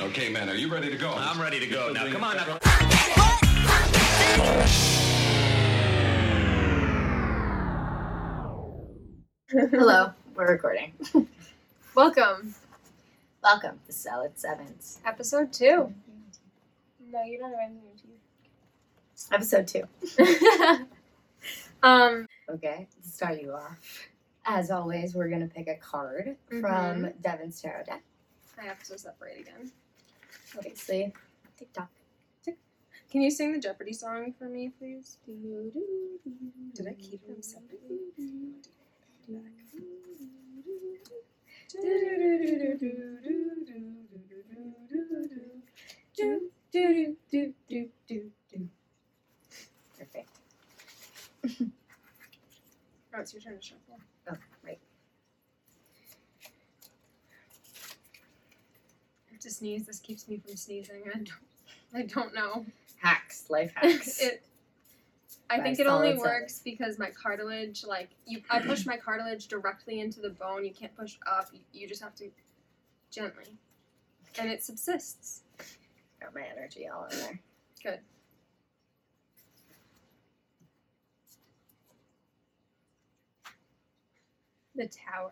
Okay, man, are you ready to go? I'm ready to go now. Come on. Now. Hello, we're recording. Welcome, Welcome to Salad Sevens. episode two. No, you don't have anything Episode two. to um, Okay, to start you off. As always, we're gonna pick a card from Devin's Tarot deck. I have to separate again. Obviously, TikTok. Tick. Can you sing the Jeopardy song for me, please? Did I keep them separately? Perfect. Oh, it's your turn to shuffle. Oh, right. I have to sneeze. This keeps me from sneezing. I don't, I don't know. Hacks, life hacks. it, I By think it only works because my cartilage, like you, I push my cartilage directly into the bone. You can't push up. You, you just have to gently, and it subsists. Got my energy all in there. Good. The tower.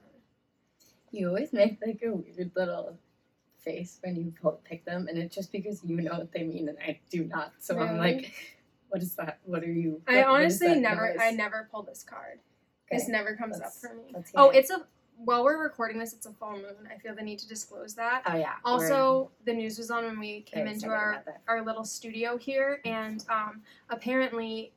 You always make like a weird little face when you pull, pick them, and it's just because you know what they mean and I do not. So I'm like, what is that? What are you? I what- what is honestly never, noise? I never pull this card. This never comes up let's- for me. Oh, it. it's a. While we're recording this, it's a full moon. I feel the need to disclose that. Oh yeah. Also, the news was on when we came into our our little studio here, and um, apparently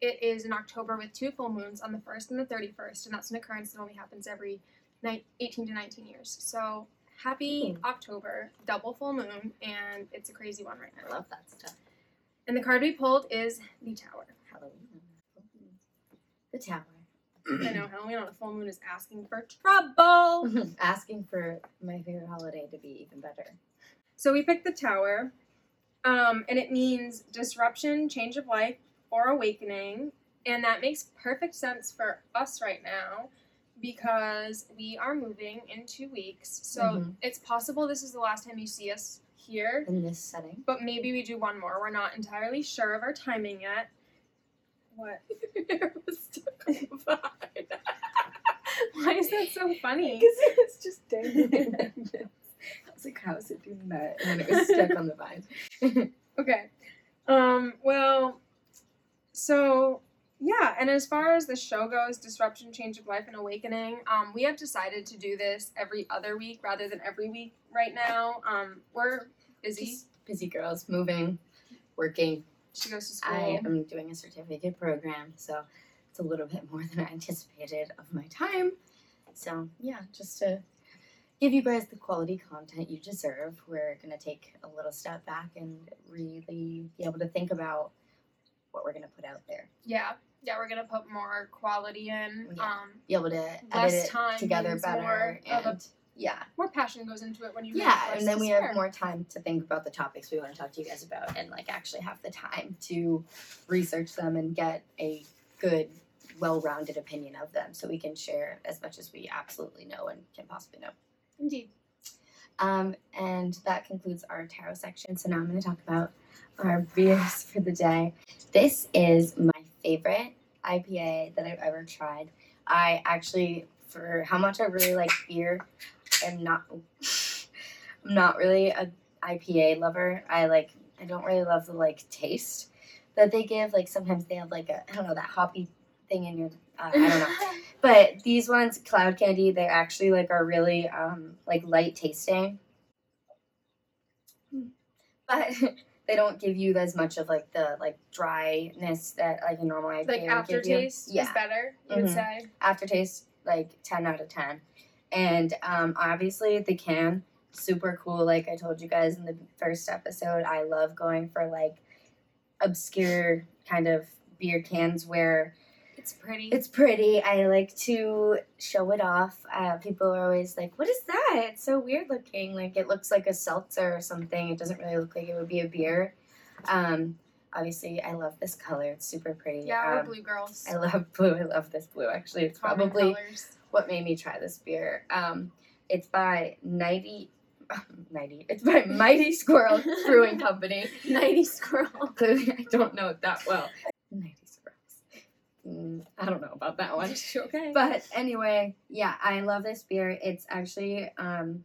it is in October with two full moons on the first and the thirty first, and that's an occurrence that only happens every ni- eighteen to nineteen years. So happy. October, double full moon, and it's a crazy one right now. I love that stuff. And the card we pulled is the Tower. Halloween. The tower. I know Halloween on a full moon is asking for trouble. Asking for my favorite holiday to be even better. So we picked the tower, um, and it means disruption, change of life, or awakening. And that makes perfect sense for us right now because we are moving in two weeks. So Mhm. it's possible this is the last time you see us here, In this setting. but maybe we do one more. We're not entirely sure of our timing yet. What? was on the vine. Why is that so funny? Because it's just dangling. I was like, how is it doing that? And then it was stuck on the vine. Okay. Um, well, so yeah, and as far as the show goes, disruption, change of life, and awakening, um, we have decided to do this every other week rather than every week right now. Um, we're busy. Just busy girls, moving, working. She goes to school. I am doing a certificate program, so it's a little bit more than I anticipated of my time. So yeah, just to give you guys the quality content you deserve, we're gonna take a little step back and really be able to think about what we're gonna put out there. yeah, yeah, we're gonna put more quality in. Yeah. Um, Be able to edit Less it time together better more and a- yeah. more passion goes into it when you. Yeah, and then we have more time to think about the topics we want to talk to you guys about and like actually have the time to research them and get a good, well rounded opinion of them so we can share as much as we absolutely know and can possibly know. Indeed. Um, and that concludes our tarot section. So now I'm going to talk about our beers for the day. This is my favorite IPA that I've ever tried. I actually, for how much I really like beer, am not. I'm not really a IPA lover. I like. I don't really love the like taste that they give. Like sometimes they have like a I don't know that hoppy thing in your. Uh, I don't know. But these ones, cloud candy, they actually like are really um like light tasting. But they don't give you as much of like the like dryness that like a normal IPA like would aftertaste you. is Yeah, better. You would Mhm. say. aftertaste like ten out of ten. And um obviously the can super cool. Like I told you guys in the first episode, I love going for like obscure kind of beer cans where It's pretty. it's pretty. I like to show it off. Uh, people are always like, "What is that? It's so weird looking. Like it looks like a seltzer or something. It doesn't really look like it would be a beer." Um, obviously, I love this color. It's super pretty. yeah, we're Um, blue girls. I love blue. I love this blue. Actually, it's Common probably colors. what made me try this beer. Um, it's by ninety. Mighty. It's by Mighty Squirrel Brewing Company. Nighty squirrel. Clearly, I don't know it that well. Mm, I don't know about that one. okay. But anyway, yeah, I love this beer. It's actually um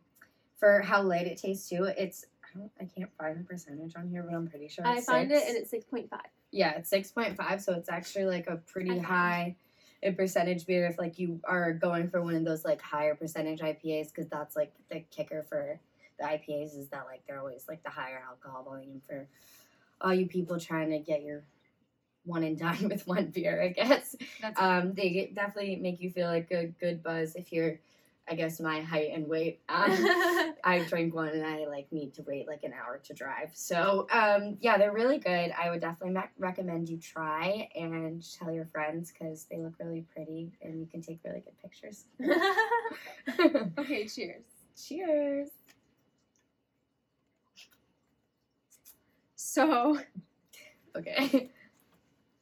for how light it tastes too. It's I don't I can't find the percentage on here, but I'm pretty sure I find six. it and it's six point five. yeah, it's six point five, so it's actually like a pretty high in percentage beer if like you are going for one of those like higher percentage IPAs because that's like the kicker for the IPAs is that like they're always like the higher alcohol volume for all you people trying to get your one and done with one beer, I guess. Um, they definitely make you feel like a good buzz if you're, I guess, my height and weight. Um, I drink one and I like need to wait like an hour to drive. So um, yeah, they're really good. I would definitely recommend you try and tell your friends because they look really pretty and you can take really good pictures. okay, cheers. Cheers. So Okay.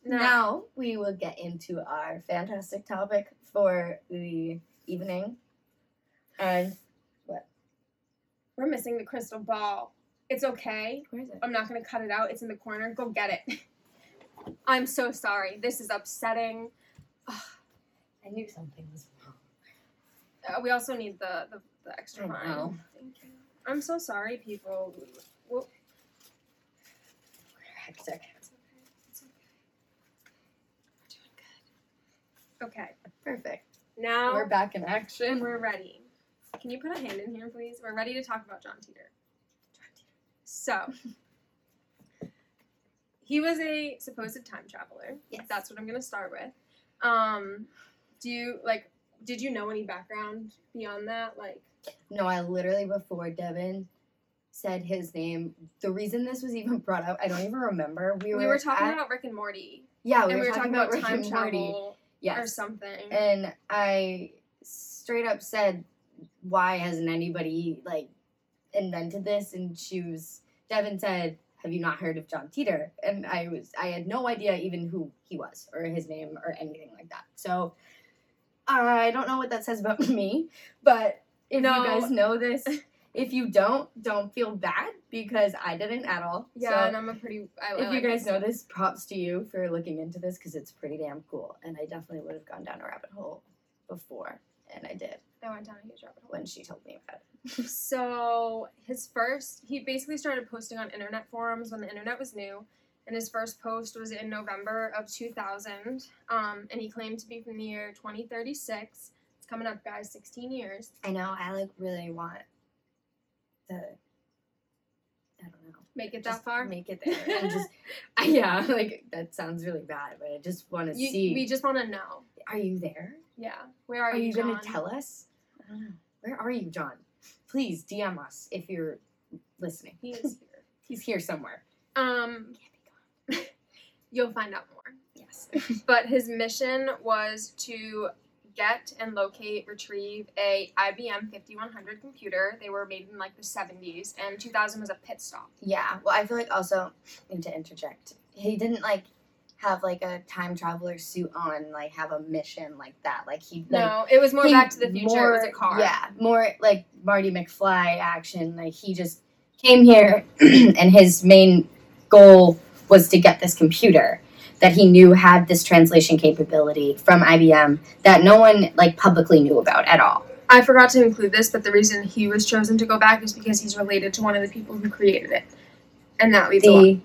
Now, Now we will get into our fantastic topic for the evening. And what? we're missing the crystal ball. It's okay. where is it? I'm not gonna cut it out. It's in the corner. Go get it. I'm so sorry. This is upsetting. I knew something was wrong. Uh, we also need the the, the extra I line. Thank you. I'm so sorry, people. Well, Hectic. it's okay. It's okay. Perfect. Now We're back in action. We're ready. Can you put a hand in here, please? We're ready to talk about John Titor. So, he was a supposed time traveler. Yes. That's what I'm going to start with. Um, do you, like, did you know any background beyond that? Like, No, I literally before Devin said his name. The reason this was even brought up, I don't even remember. We we were, were, talking at- about Rick and Morty. yeah, we and were, talking, about, Rick time Morty. travel or something. and I straight up said, "Why hasn't anybody like invented this?" And she was Devin said, "Have you not heard of John Titor?" And I was I had no idea even who he was or his name or anything like that. So I don't know what that says about me, but if No. you guys know this, if you don't, don't feel bad because I didn't at all. yeah, So and I'm a pretty. I, I if you guys know this, props to you for looking into this because it's pretty damn cool. And I definitely would have gone down a rabbit hole before, and I did I went down a huge rabbit hole. when she told me about it. So his first, he basically started posting on internet forums when the internet was new, and his first post was in November of 2000. Um, and he claimed to be from the year 2036. It's coming up, guys, 16 years. I know. I like really want the. I don't know. Make it that far. Make it there, and just yeah. Like that sounds really bad, but I just want to see. we just want to know. are you there? Yeah, where are, Are, you, John? gonna tell us? I don't know. Where are you, John? Please DM us if you're listening. He is here. He's here somewhere. Um, Can't be gone. you'll find out more. Yes. But his mission was to get and locate, retrieve a IBM 5100 computer. They were made in like the 70s, and 2000 was a pit stop. Yeah. Well, I feel like also need to interject. He didn't like have like a time traveler suit on, like have a mission like that. Like he like no, it was more he Back to the Future. more- it was a car. Yeah, more like Marty McFly action. Like he just came here, and his main goal was to get this computer that he knew had this translation capability from IBM that no one like publicly knew about at all. I forgot to include this, but the reason he was chosen to go back is because he's related to one of the people who created it, and that leads a lot. The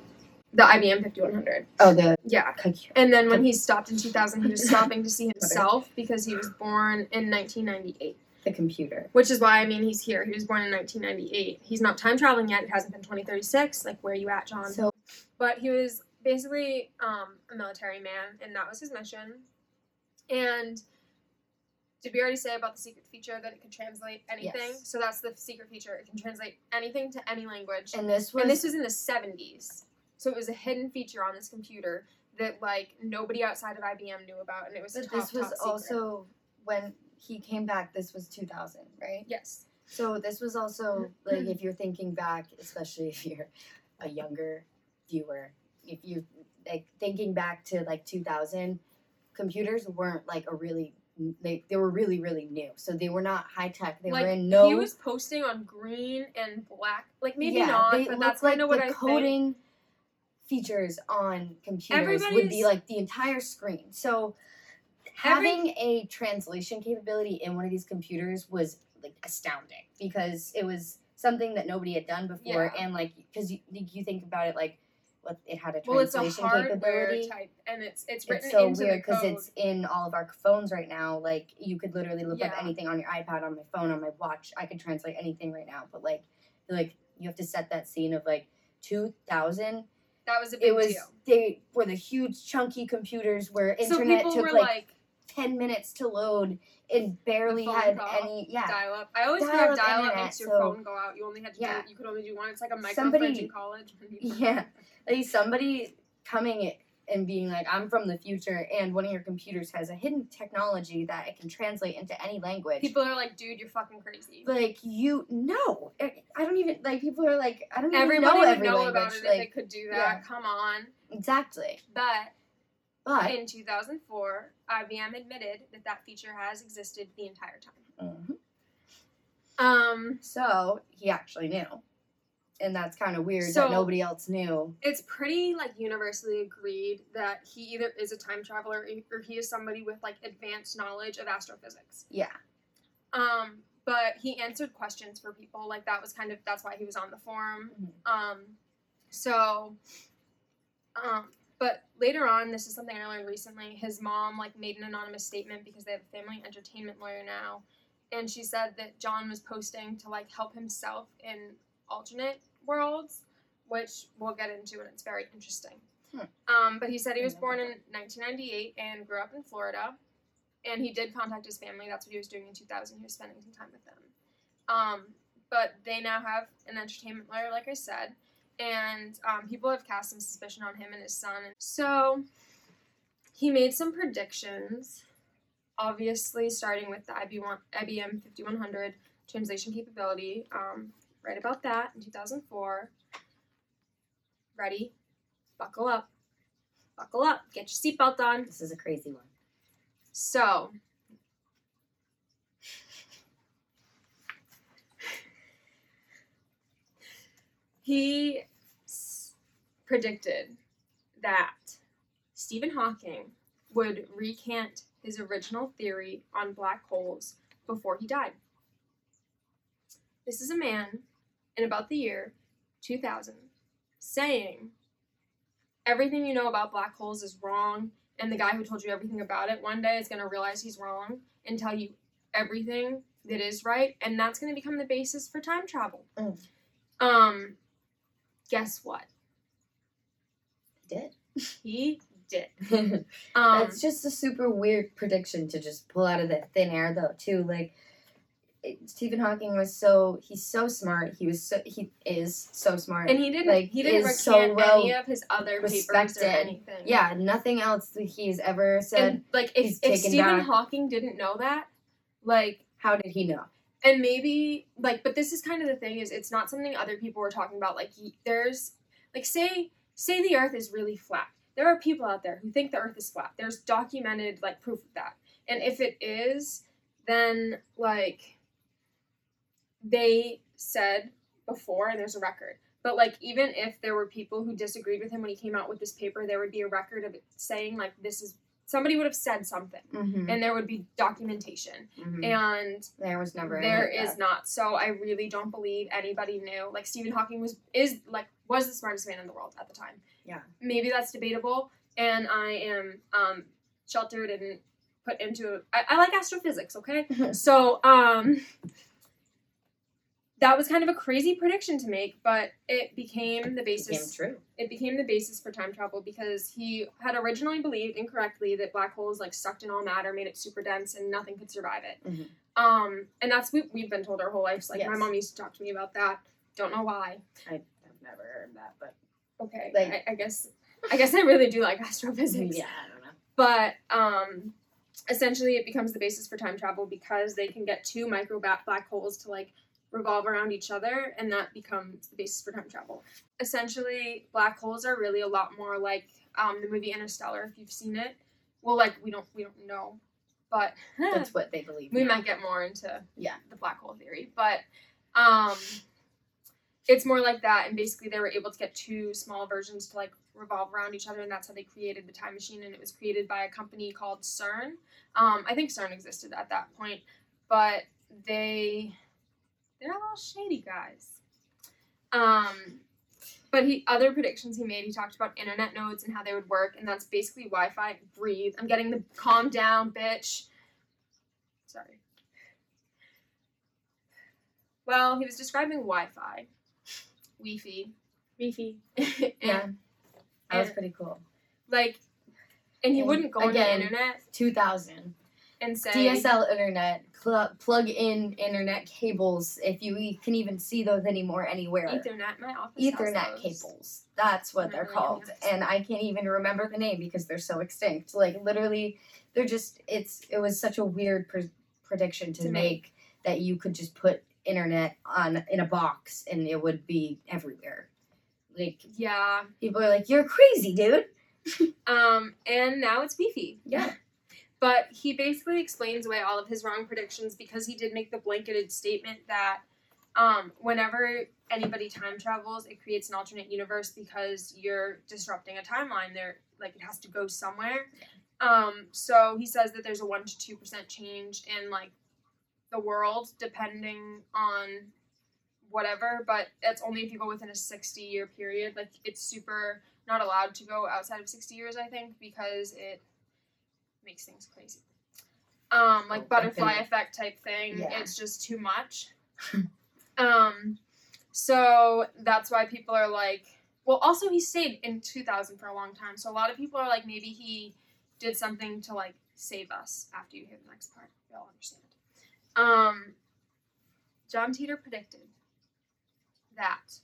The IBM 5100. oh the Yeah. And then when he stopped in 2000, he was stopping to see himself because he was born in 1998. the computer. Which is why I mean he's here. He was born in 1998. He's not time traveling yet. It hasn't been 2036. Like where you at, John? So But he was basically um, a military man, and that was his mission. And did we already say about the secret feature that it could translate anything? Yes. So that's the secret feature. It can translate anything to any language. and this was and this was in the 70s. So it was a hidden feature on this computer that like nobody outside of IBM knew about, and it was but top, this was also when he came back. This was two thousand, right? yes. So this was also like if you're thinking back, especially if you're a younger viewer, if you're like thinking back to like 2000, computers weren't like a really they they were really really new. So they were not high tech. They like were in no. he was posting on green and black, like maybe yeah, not, but that's like kind of the what I think. coding features on computers would be like the entire screen. So Every- having a translation capability in one of these computers was like astounding because it was something that nobody had done before Yeah. and like because you, you think about it like it had a Well, it's a translation hardware capability. type, and it's it's written it's so into weird because it's in all of our phones right now like you could literally look up anything on your ipad on my phone on my watch i could translate anything right now but like like you have to set that scene of like 2000 that was a big it was deal. they were the huge chunky computers where So internet people took like, like 10 minutes to load and barely phone had call, any yeah dial up. I always Dial-up like dial up internet, makes your so- phone go out. You only had to Yeah. do you could only do one. It's like a micro Somebody- in college. Yeah. like somebody coming and being like i'm from the future and one of your computers has a hidden technology that it can translate into any language People are like, dude, you're fucking crazy. like you no I don't even like people are like I don't even know would every know language about it if they could do that. yeah. Come on. exactly But but in 2004, IBM admitted that that feature has existed the entire time. Mhm. Um, so he actually knew and that's kind of weird So- that nobody else knew it's pretty like universally agreed that he either is a time traveler or he is somebody with like advanced knowledge of astrophysics. yeah Um, but he answered questions for people. Like that was kind of that's why he was on the forum. Mhm. Um, so, um, but later on, this is something I learned recently. His mom like made an anonymous statement because they have a family entertainment lawyer now, and she said that John was posting to like help himself in alternate worlds, which we'll get into, and it's very interesting. Hmm. Um, but he said he was born in 1998 and grew up in Florida and he did contact his family. That's what he was doing in 2000. He was spending some time with them. Um, but they now have an entertainment lawyer, like I said, and um, people have cast some suspicion on him and his son. So he made some predictions, obviously starting with the IBM 5100 translation capability. Um, right about that in 2004. Ready? Buckle up. Buckle up. Get your seatbelt on. this is a crazy one So, he s- predicted that Stephen Hawking would recant his original theory on black holes before he died. This is a man in about the year 2000 saying everything you know about black holes is wrong and the guy who told you everything about it one day is going to realize he's wrong and tell you everything that is right and that's going to become the basis for time travel Mm. um guess what He did he did um That's just a super weird prediction to just pull out of the thin air, though. Too like it, Stephen Hawking was so he's so smart. He was so he is so smart. and he didn't like, he didn't recant so well any of his other papers or anything yeah, nothing else that he's ever said. and like if, if stephen back. hawking didn't know that like How did he know? And maybe like but this is kind of the thing is it's not something other people were talking about like there's like say say the earth is really flat. There are people out there who think the earth is flat. There's documented like proof of that. And if it is then like they said before and there's a record. But like even if there were people who disagreed with him when he came out with this paper there would be a record of it saying like this is somebody would have said something Mm-hmm. and there would be documentation and there was never there is not. So I really don't believe anybody knew. Like Stephen Hawking was is like was the smartest man in the world at the time. Yeah. Maybe that's debatable, and I am um sheltered and put into. I, I like astrophysics. Okay, so um. That was kind of a crazy prediction to make, but it became the Became basis true. it became the basis for time travel because he had originally believed incorrectly that black holes like sucked in all matter, made it super dense, and nothing could survive it. Mhm. Um, and that's we, we've been told our whole lives. Like my mom used to talk to me about that. Don't know why. I've never heard that, but Okay, Like- I, I guess I guess I really do like astrophysics. yeah, I don't know. But um, essentially, it becomes the basis for time travel because they can get two micro black holes to like revolve around each other, and that becomes the basis for time travel. Essentially, black holes are really a lot more like um, the movie Interstellar. If you've seen it, well, like we don't we don't know but That's what they believe. we now. might get more into Yeah. the black hole theory but um it's more like that and basically they were able to get two small versions to like revolve around each other and that's how they created the time machine and it was created by a company called cern um i think cern existed at that point but they they're a little shady guys. Um but he other predictions he made he talked about internet nodes and how they would work and that's basically wi-fi breathe. I'm getting the calm down bitch. Sorry. Well, he was describing Wi-Fi, Wi-Fi, Wi-Fi, Yeah. That was pretty cool. like, and he And wouldn't go on the internet. 2000. And say, DSL internet, cl- plug in internet cables, if you e- can even see those anymore anywhere. Ethernet. My office Ethernet cables. That's what they're called. And I can't even remember the name because they're so extinct. Like literally, they're just it's it was such a weird pre- prediction to, To make, make. that you could just put internet on in a box and it would be everywhere. Like Yeah. people are like, "You're crazy, dude." Um, and now it's Wi-Fi. Yeah. But he basically explains away all of his wrong predictions because he did make the blanketed statement that um, whenever anybody time travels, it creates an alternate universe because you're disrupting a timeline. There, like it has to go somewhere. Um, so he says that there's a one to two percent change in like the world depending on whatever, but that's only if you go within a sixty year period. Like it's super not allowed to go outside of 60 years, I think, because it makes things crazy. Um, like Oh, butterfly effect type thing. Yeah. It's just too much. um, so that's why people are like, well, also he stayed in 2000 for a long time. So a lot of people are like, maybe he did something to like save us after you hear the next part. You'll understand. Um, John Titor predicted that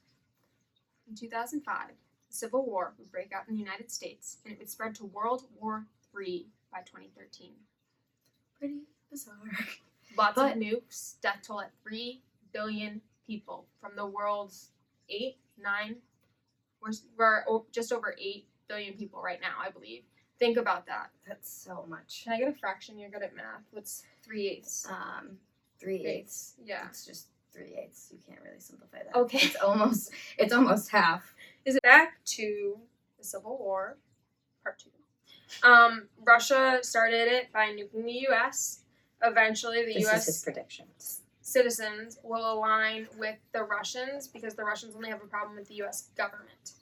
in 2005, the Civil War would break out in the United States and it would spread to World War III by 2013. Pretty bizarre. Lots But- of nukes, death toll at 3 billion people from the world's 8, 9, we're, we're just over 8 billion people right now, I believe. Think about that. That's so much. Can I get a fraction? You're good at math. What's 3 eighths? Um, three eighths. Yeah. It's just three eighths. You can't really simplify that. Okay. It's almost it's almost half. is it back to the Civil War, part two. Um, Russia started it by nuking the U.S. Eventually, the this U.S. is his predictions. citizens will align with the Russians because the Russians only have a problem with the U.S. government.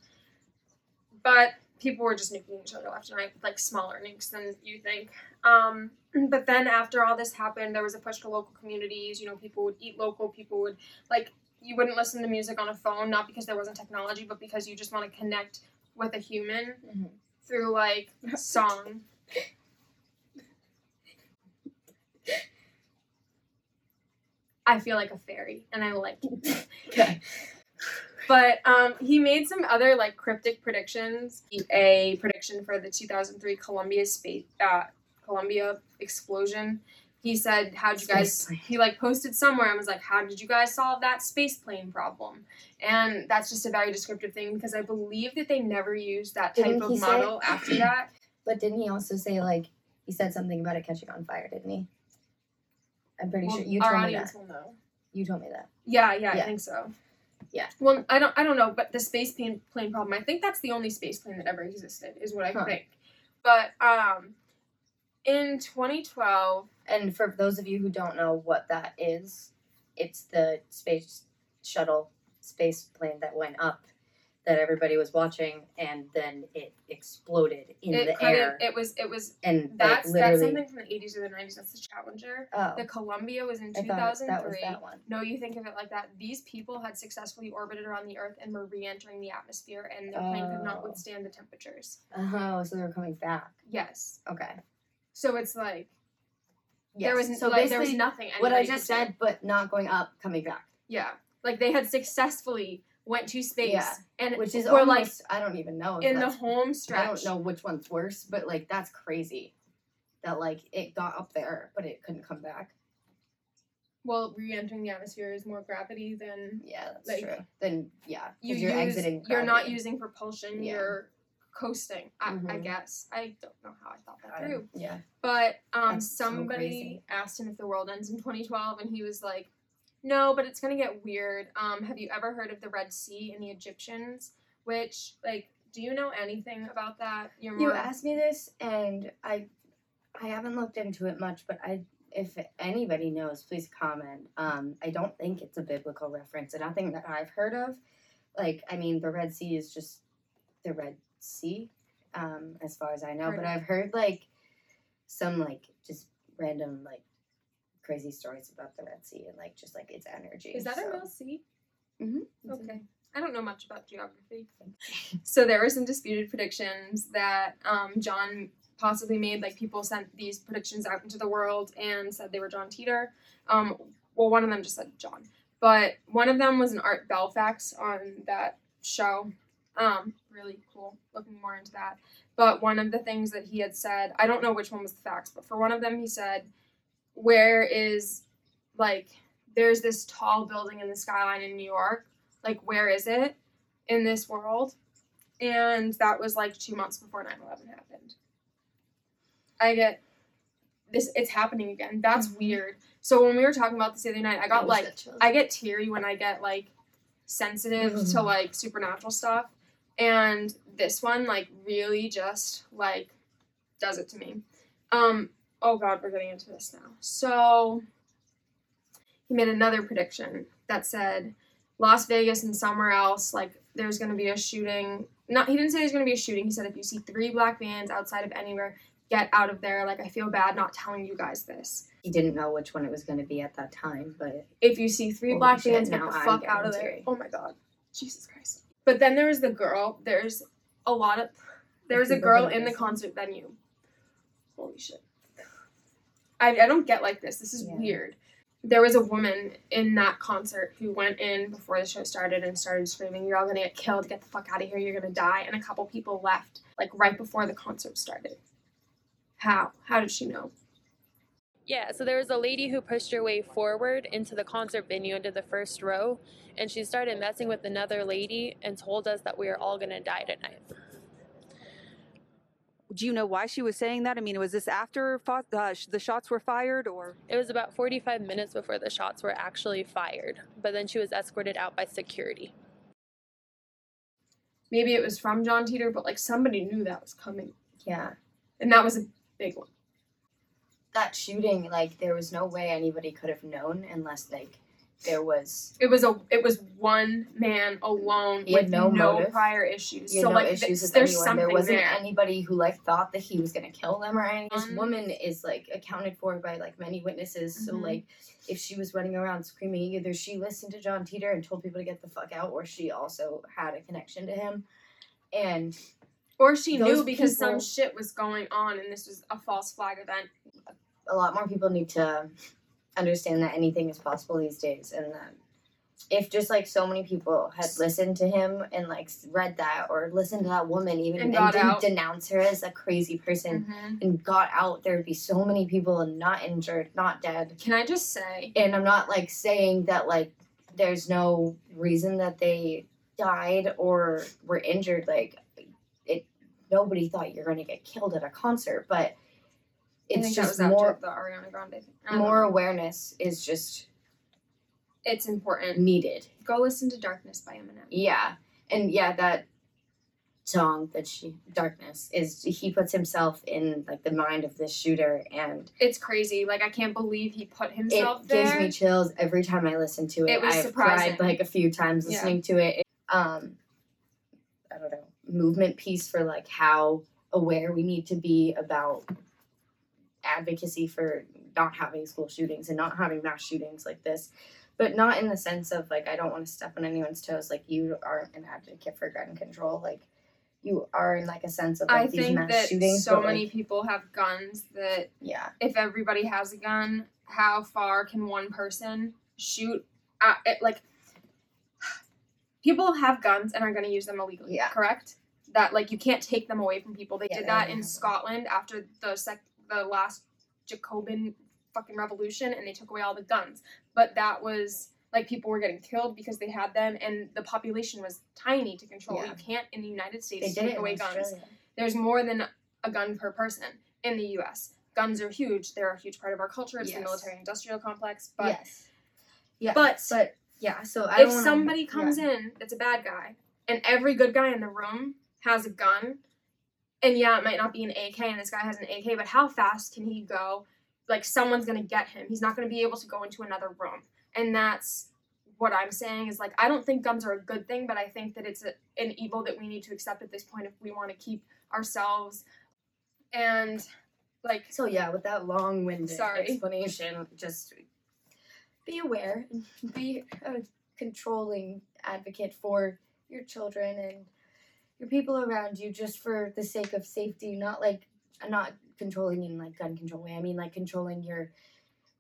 But people were just nuking each other left and right with like smaller nukes than you think. Um, but then after all this happened, there was a push to local communities. You know, people would eat local. People would like you wouldn't listen to music on a phone, not because there wasn't technology, but because you just want to connect with a human Mhm. Through like song. I feel like a fairy, and I like it. Okay. But um, he made some other like cryptic predictions. A prediction for the 2003 Columbia space uh, Columbia explosion. He said, "How'd you guys?" He like posted somewhere and was like, "How did you guys solve that space plane problem?" And that's just a very descriptive thing because I believe that they never used that type Didn't of he say- model after that. But didn't he also say like he said something about it catching on fire? Didn't he? I'm pretty Well, sure you told me audience that. will know. You told me that. Yeah, yeah, Yeah. I think so. Yeah. Well, I don't, I don't know, but the space plane, plane problem. I think that's the only space plane that ever existed, is what I Huh. think. But um, in 2012, And for those of you who don't know what that is, it's the space shuttle space plane that went up that everybody was watching and then it exploded in it the air it was, it was. and like That's that's something from the 80s or the 90s. That's the Challenger. oh The Columbia was in I thought 2003. that was that one. No, you think of it like that. These people had successfully orbited around the Earth and were re-entering the atmosphere, and their plane could not Oh. withstand the temperatures. Oh, so they were coming back. Yes. Okay. So it's like Yes. there was so like there was basically nothing. what I just said, but not going up, coming back. Yeah, like they had successfully went to space Yeah, and Which is were almost like I don't even know. in the home stretch. I don't know which one's worse, but like that's crazy. That like it got up there, but it couldn't come back. Well, re-entering the atmosphere is more gravity than Yeah, that's Like, true. Then yeah, you you're use. exiting. You're not using propulsion. Yeah. You're coasting. I, I Mhm. guess I don't know how I thought that I- through. yeah. But um, That's somebody crazy. asked him if the world ends in 2012, and he was like, "No, but it's gonna get weird." Um, have you ever heard of the Red Sea and the Egyptians? Which, like, do you know anything about that? You're You asked me this, and I, I haven't looked into it much, but I, if anybody knows, please comment. Um, I don't think it's a biblical reference, and nothing that I've heard of. Like, I mean, the Red Sea is just the Red Sea, um, as far as I know. Heard but. I've heard like some like just random like crazy stories about the Red Sea and like just like its energy. Is that so. a real sea? Mhm. Okay. I don't know much about geography. so there were some disputed predictions that um, John possibly made. Like people sent these predictions out into the world and said they were John Titor. Um, well, one of them just said John, but one of them was an Art Bell fax on that show. Um, really cool. Looking more into that. But one of the things that he had said, I don't know which one was the fax, but for one of them, he said, "Where is like there's this tall building in the skyline in New York. Like, where is it in this world? And that was like two months before 9 11 happened. I get this, it's happening again. That's Mhm. weird. So, when we were talking about this the other night, I got like. I get teary when I get like sensitive to Mhm. like supernatural stuff. And this one, like, really just like does it to me. Um, oh god, we're getting into this now. So, he made another prediction that said Las Vegas and somewhere else, like there's gonna be a shooting. Not he didn't say there's gonna be a shooting. He said if you see three black vans outside of anywhere, get out of there. Like I feel bad not telling you guys this. he didn't know which one it was going to be at that time, but If you see three black vans, get the fuck out of there. Oh my god, Jesus Christ! But then there was the girl. There's a lot of. There was a girl in the concert venue. Holy shit! I I don't get like this. This is Yeah. weird. There was a woman in that concert who went in before the show started and started screaming, "You're all gonna get killed! Get the fuck out of here! You're gonna die!" And a couple people left like right before the concert started. How? How did she know? Yeah, so there was a lady who pushed her way forward into the concert venue into the first row, and she started messing with another lady and told us that we were all gonna die tonight. Do you know why she was saying that? I mean, was this after fo- uh, the shots were fired, or It was about 45 minutes before the shots were actually fired, but then she was escorted out by security. Maybe it was from John Titor, but like somebody knew that was coming, yeah. and that was a big one. That shooting, like there was no way anybody could have known unless like there was It was a it was one man alone with no no, prior issues. so know like issues th- there's anyone. something There wasn't there. anybody who like thought that he was gonna kill them or anything. This Um, woman is like accounted for by like many witnesses. So Mhm. like if she was running around screaming, either she listened to John Titor and told people to get the fuck out, or she also had a connection to him. And or she knew because some shit was going on, and this was a false flag event. A lot more people need to understand that anything is possible these days and that if just like so many people had listened to him and like read that or listened to that woman even And and, didn't out. denounce her as a crazy person Mhm. and got out there would be so many people and not injured not dead Can I just say, and i'm not like saying that like there's no reason that they died or were injured like it nobody thought you're going to get killed at a concert but it's just more the Ariana Grande. thing. More know. awareness is just It's important. needed. Go listen to "Darkness" by Eminem. Yeah. And yeah, that song that she Darkness is he puts himself in like the mind of this shooter and It's crazy. Like I can't believe he put himself. There. It himself gives me chills every time I listen to it. It was I've surprising. cried like a few times Yeah. listening to it. Um I don't know, movement piece for like how aware we need to be about advocacy for not having school shootings and not having mass shootings like this. But not in the sense of like I don't want to step on anyone's toes. Like you are an advocate for gun control. Like you are in like a sense of like I these mass that shootings. so but, many like, people have guns that yeah. if everybody has a gun, how far can one person shoot at it? Like, people have guns and are going to use them illegally. Yeah. Correct. That like you can't take them away from people. They Yeah, did that in Scotland after the sec the last Jacobin fucking revolution, and they took away all the guns. But that was like people were getting killed because they had them, and the population was tiny to control. Yeah. You can't in the United States take away guns. Australia. There's more than a gun per person in the U.S. Guns are huge. They're a huge part of our culture. It's Yes. the military-industrial complex. But yes. Yeah. but- but yeah. So I if wanna- somebody comes yeah. in that's a bad guy, and every good guy in the room has a gun, and yeah, it might not be an AK, and this guy has an AK, but how fast can he go? Like someone's gonna get him. He's not gonna be able to go into another room, and that's what I'm saying is like I don't think guns are a good thing, but I think that it's a, an evil that we need to accept at this point if we want to keep ourselves and like So yeah, with that long-winded explanation, just be aware, be a controlling advocate for your children and your people around you, just for the sake of safety. Not like not controlling in like gun control way. I mean like controlling your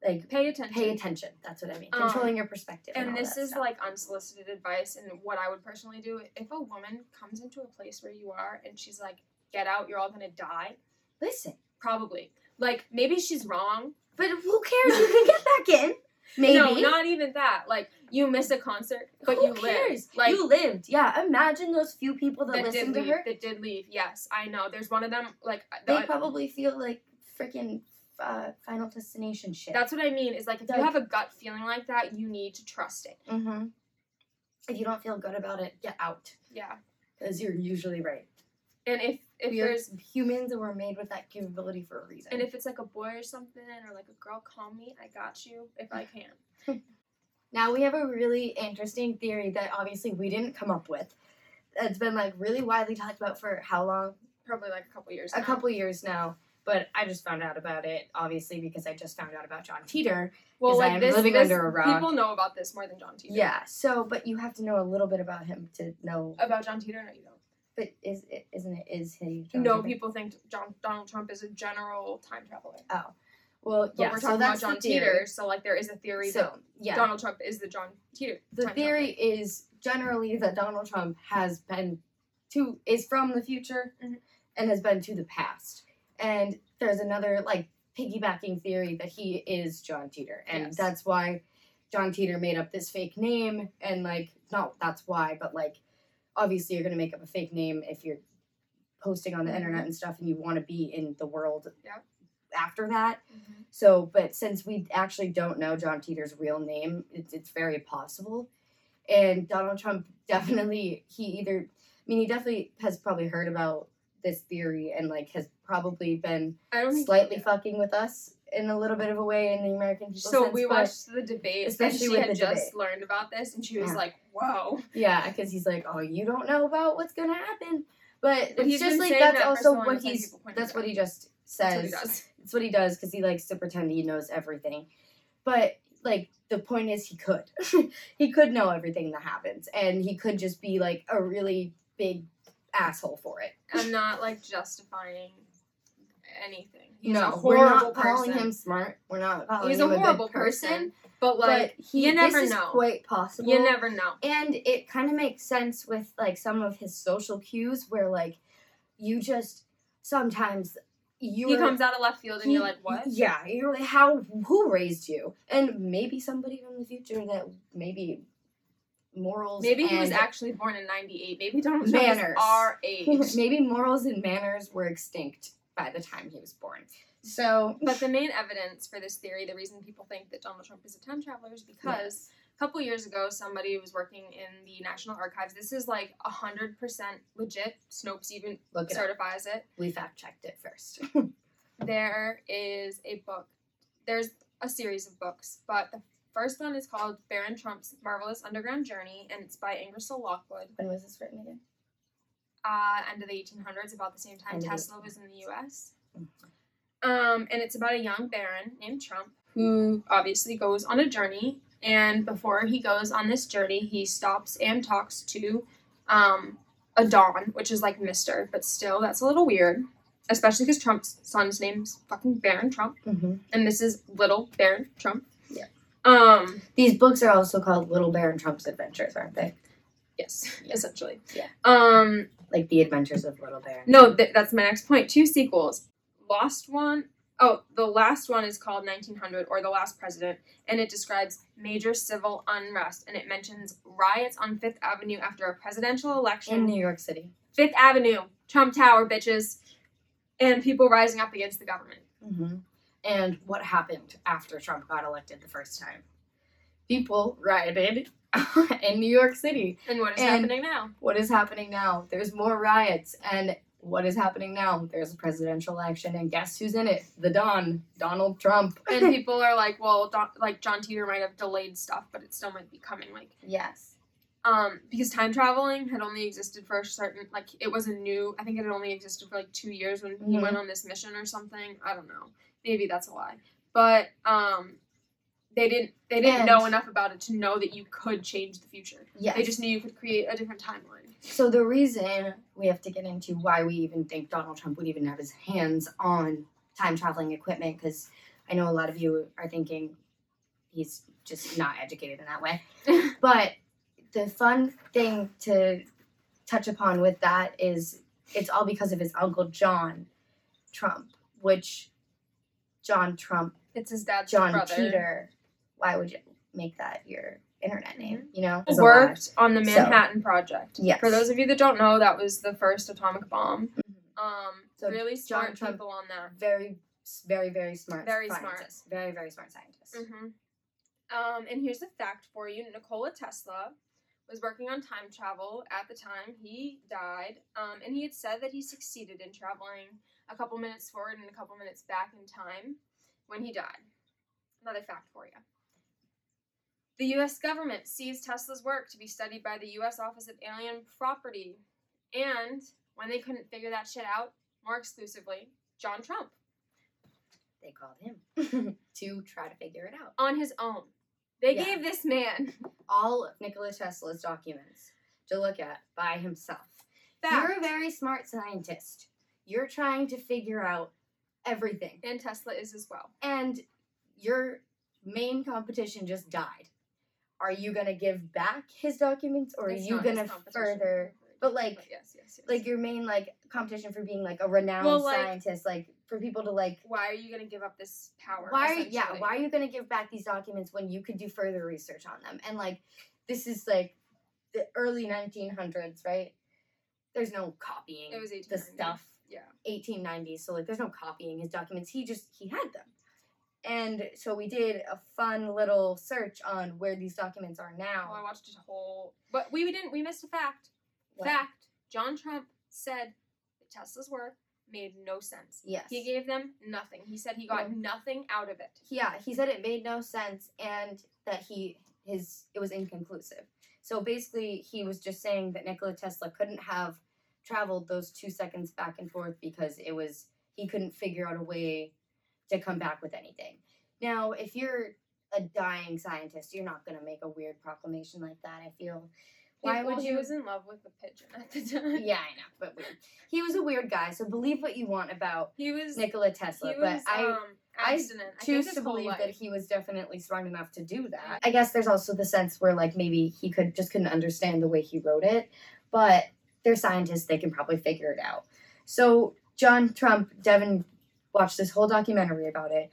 like pay attention. pay attention. That's what I mean. Um, Controlling your perspective. and all this is stuff. like unsolicited advice and what i would personally do if a woman comes into a place where you are and she's like get out you're all gonna die listen. probably like maybe she's wrong But who cares? You can get back in. Maybe. no not even that like you miss a concert but Who you cares? lived like you lived. Yeah. Imagine those few people that, that did listened to leave her. that did leave yes i know there's one of them like They probably feel like freaking uh, Final Destination shit. that's what i mean is like if you have a gut feeling like that you need to trust it mm-hmm. If you don't feel good about it, get out. yeah Because you're usually right. and if if we there's humans and we're made with that capability for a reason. and if it's like a boy or something or like a girl call me i got you if i can now we have a really interesting theory that obviously we didn't come up with. It's been like really widely talked about for how long? probably like a couple years A now. couple years now. But I just found out about it, obviously, because I just found out about John Titor. Well, like I'm this, living this- under a rock. People know about this more than John Titor. Yeah. So, but you have to know a little bit about him to know. About John Titor, no, you don't. But is it isn't it is he? John no, Titor? people think John Donald Trump is a general time traveler. Oh. Well, But yeah. we're so talking about that's John the. Titor, so like there is a theory that yeah, Donald Trump is the John Titor. the theory is generally that Donald Trump has been to is from the future Mhm. and has been to the past. And there's another like piggybacking theory that he is John Titor, and Yes. that's why John Titor made up this fake name. And like, not that's why, but like, obviously you're gonna make up a fake name if you're posting on the Mhm. internet and stuff, and you want to be in the world Yep. After that. traveler. So, but since we actually don't know John Titor's real name, it's, it's very possible. And Donald Trump definitely, he either, I mean, he definitely has probably heard about this theory and like has probably been slightly fucking with us in a little bit of a way in the American people So sense, we watched the debate, especially and she had just debate. learned about this, and she was Yeah. like, "Whoa!" Yeah, because he's like, oh, you don't know about what's gonna happen. But, But it's he's just like that's that also so what he's that's what he just says. That's what he does. It's what he does because he likes to pretend he knows everything. But like the point is, he could. he could know everything that happens, and he could just be like a really big asshole for it. I'm not like justifying anything. He's no, a horrible we're not calling him smart. We're not calling He's a horrible person, but like but he, you never this is know. quite possible. you never know. and it kind of makes sense with like some of his social cues where like you just sometimes you He comes out of left field, and you're like, "What?" yeah you're like how who raised you and maybe somebody from the future that maybe morals Maybe he was actually born in '98. Maybe Donald Trump Manners. our age. maybe morals and manners were extinct by the time he was born so But the main evidence for this theory, the reason people think that Donald Trump is a time traveler, is because a couple years ago, somebody was working in the National Archives. This is like hundred percent legit. Snopes even look it up. certifies it. we fact checked it first There is a book. There's a series of books, but the first one is called Baron Trump's Marvelous Underground Journey, and it's by Ingersoll Lockwood. when was this written again uh, end of the 1800s, about the same time End Tesla was in the U.S. Mhm. Um, and it's about a young baron named Trump who obviously goes on a journey. And before he goes on this journey, he stops and talks to um, a Don, which is like Mister, but still that's a little weird, especially because Trump's son's name's fucking Barron Trump, mm-hmm. and this is little Baron Trump. Yeah. Um. these books are also called little baron trump's adventures aren't they Yes. Yeah. Essentially. Yeah. Um. like the adventures of little baron No, th- that's my next point. Two sequels. Lost one. Oh, the last one is called 1900 or The Last President, and it describes major civil unrest and it mentions riots on Fifth Avenue after a presidential election. In New York City. Fifth Avenue, Trump Tower, bitches, and people rising up against the government. hmm And what happened after Trump got elected the first time? People rioted in New York City. And what is And- happening now? What is happening now? There's more riots. And what is happening now? There's a presidential election. And guess who's in it? The Don, Donald Trump. And people are like, well, Don- like John Titor might have delayed stuff, but it still might be coming. Like, yes. um, because time traveling had only existed for a certain, like, it was a new. I think it had only existed for like two years when he Mhm. went on this mission or something. I don't know. Maybe that's a lie, but um, they didn't. They didn't And- know enough about it to know that you could change the future. Yes. They just knew you could create a different timeline. So the reason we have to get into why we even think Donald Trump would even have his hands on time traveling equipment, because I know a lot of you are thinking he's just not educated in that way. but the fun thing to touch upon with that is it's all because of his uncle John Trump, which John Trump, It's his dad's John brother. Peter. Why would you make that your internet name? You know, Who It's a lie. worked on the So- Manhattan Project. Yes. For those of you that don't know, that was the first atomic bomb. Mhm. Um, So really smart Trump- people on that. very, very, very smart. Very smart. Very, very smart scientist. hmm Um, and here's a fact for you: Nikola Tesla was working on time travel at the time he died, um, and he had said that he succeeded in traveling a couple minutes forward and a couple minutes back in time when he died. Another fact for you. The U.S. government seized Tesla's work to be studied by the U.S. Office of Alien Property, and when they couldn't figure that shit out, more exclusively, John Trump They called him to try to figure it out. on his own. They Yeah. gave this man All of Nikola Tesla's documents to look at by himself. fact You're a very smart scientist. You're trying to figure out everything. and Tesla is as well. And your main competition just died. Are you going to give back his documents or are you gonna further but like yes, yes, yes. like your main like competition for being like a renowned Well, like- scientist like for people to like why are you gonna give up this power? why are, yeah why are you going to give back these documents when you could do further research on them? And like this is like the early 1900s right? There's no copying It was the stuff. Yeah. 1890s so like there's no copying his documents. He just he had them and so we did a fun little search on where these documents are now Well, I watched a whole, but we didn't. We missed a fact. What? Fact: John Trump said that Tesla's work made no sense. yes He gave them nothing. He said he got nothing out of it. yeah he said it made no sense and that he his it was inconclusive so basically he was just saying that nikola tesla couldn't have traveled those two seconds back and forth because it was he couldn't figure out a way to come back with anything now if you're a dying scientist you're not going to make a weird proclamation like that i feel why Well, would he you was in love with the pigeon at the time. yeah i know but weird he was a weird guy so believe what you want about He was. nikola tesla he but was. i um, I. I, choose his to believe that he was definitely strong enough to do that. I guess there's also the sense where like maybe he could just couldn't understand the way he wrote it, but they're scientists; they can probably figure it out. So John Trump, Devin watched this whole documentary about it,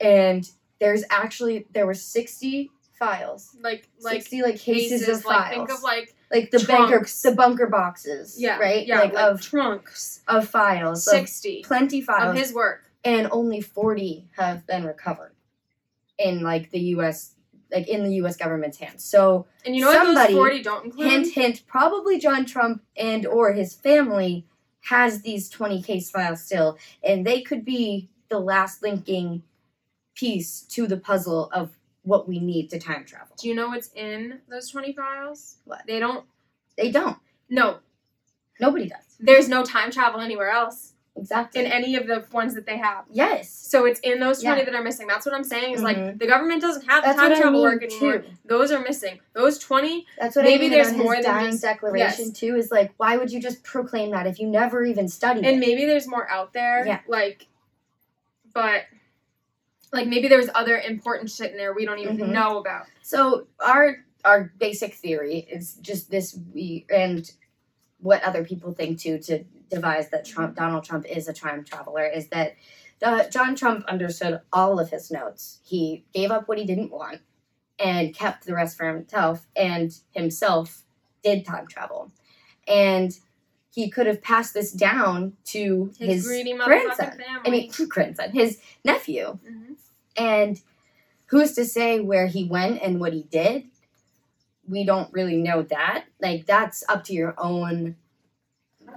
and there's actually there were sixty files, like like sixty like cases, of like files, think of like like the bunker trunks. the bunker boxes, yeah right, yeah like, like, of trunks of files, of sixty plenty files of his work. and only 40 have been recovered in like the US like in the US government's hands. So And you know what those forty don't include? hint hint probably John Trump and or his family has these 20 case files still and they could be the last linking piece to the puzzle of what we need to time travel. Do you know what's in those twenty files? What? They don't. They don't. No, Nobody does. there's no time travel anywhere else Exactly. in any of the ones that they have. yes. So it's in those twenty Yeah. that are missing. That's what I'm saying. Is Mhm. like the government doesn't have the That's time what I travel mean work anymore. too. Those are missing. Those twenty. That's what Maybe I mean there's more his than dying just- declaration yes. too. Is like, why would you just proclaim that if you never even studied And it? maybe there's more out there. Yeah. Like, but like maybe there's other important shit in there we don't even Mhm. know about. So our our basic theory is just this we and what other people think too to devise that Trump Donald Trump is a time traveler is that the, John Trump understood all of his notes. He gave up what he didn't want and kept the rest for himself, and himself did time travel. And he could have passed this down to His, his, grandson. family. I mean, grandson, his nephew. Mhm. And who's to say where he went and what he did? We don't really know that. Like, that's up to your own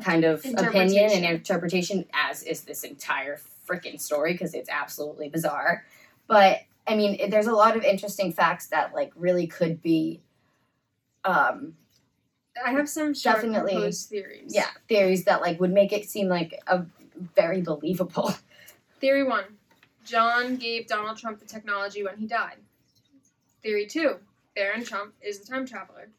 kind of opinion and Interpretation. as is this entire freaking story, because it's absolutely bizarre. But, I mean, it- there's a lot of interesting facts that, like, really could be, um, I have some Definitely. theories. yeah, theories that, like, would make it seem like a very believable. Theory one John gave Donald Trump the technology when he died. Theory two Barron Trump is the time traveler.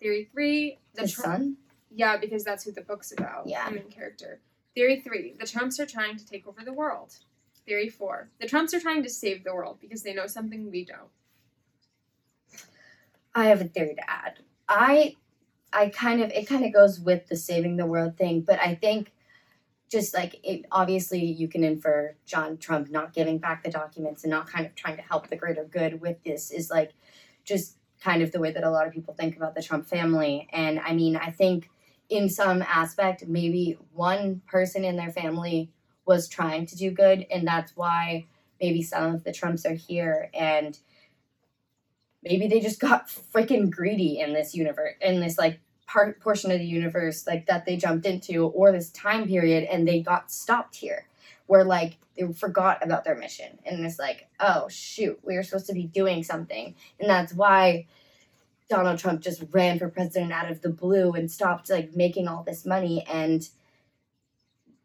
Theory three the His Trump. son? Yeah, because that's who the book's about. Yeah. The main character. Theory three the Trumps are trying to take over the world. Theory four the Trumps are trying to save the world because they know something we don't. I have a theory to add. I I kind of it kind of goes with the saving the world thing, but I think just like it obviously you can infer John Trump not giving back the documents and not kind of trying to help the greater good with this is like just kind of the way that a lot of people think about the Trump family. And I mean, I think in some aspect maybe one person in their family was trying to do good and that's why maybe some of the Trumps are here and maybe they just got freaking greedy in this universe in this like part portion of the universe like that they jumped into or this time period and they got stopped here where like they forgot about their mission and it's like oh shoot we were supposed to be doing something and that's why donald trump just ran for president out of the blue and stopped like making all this money and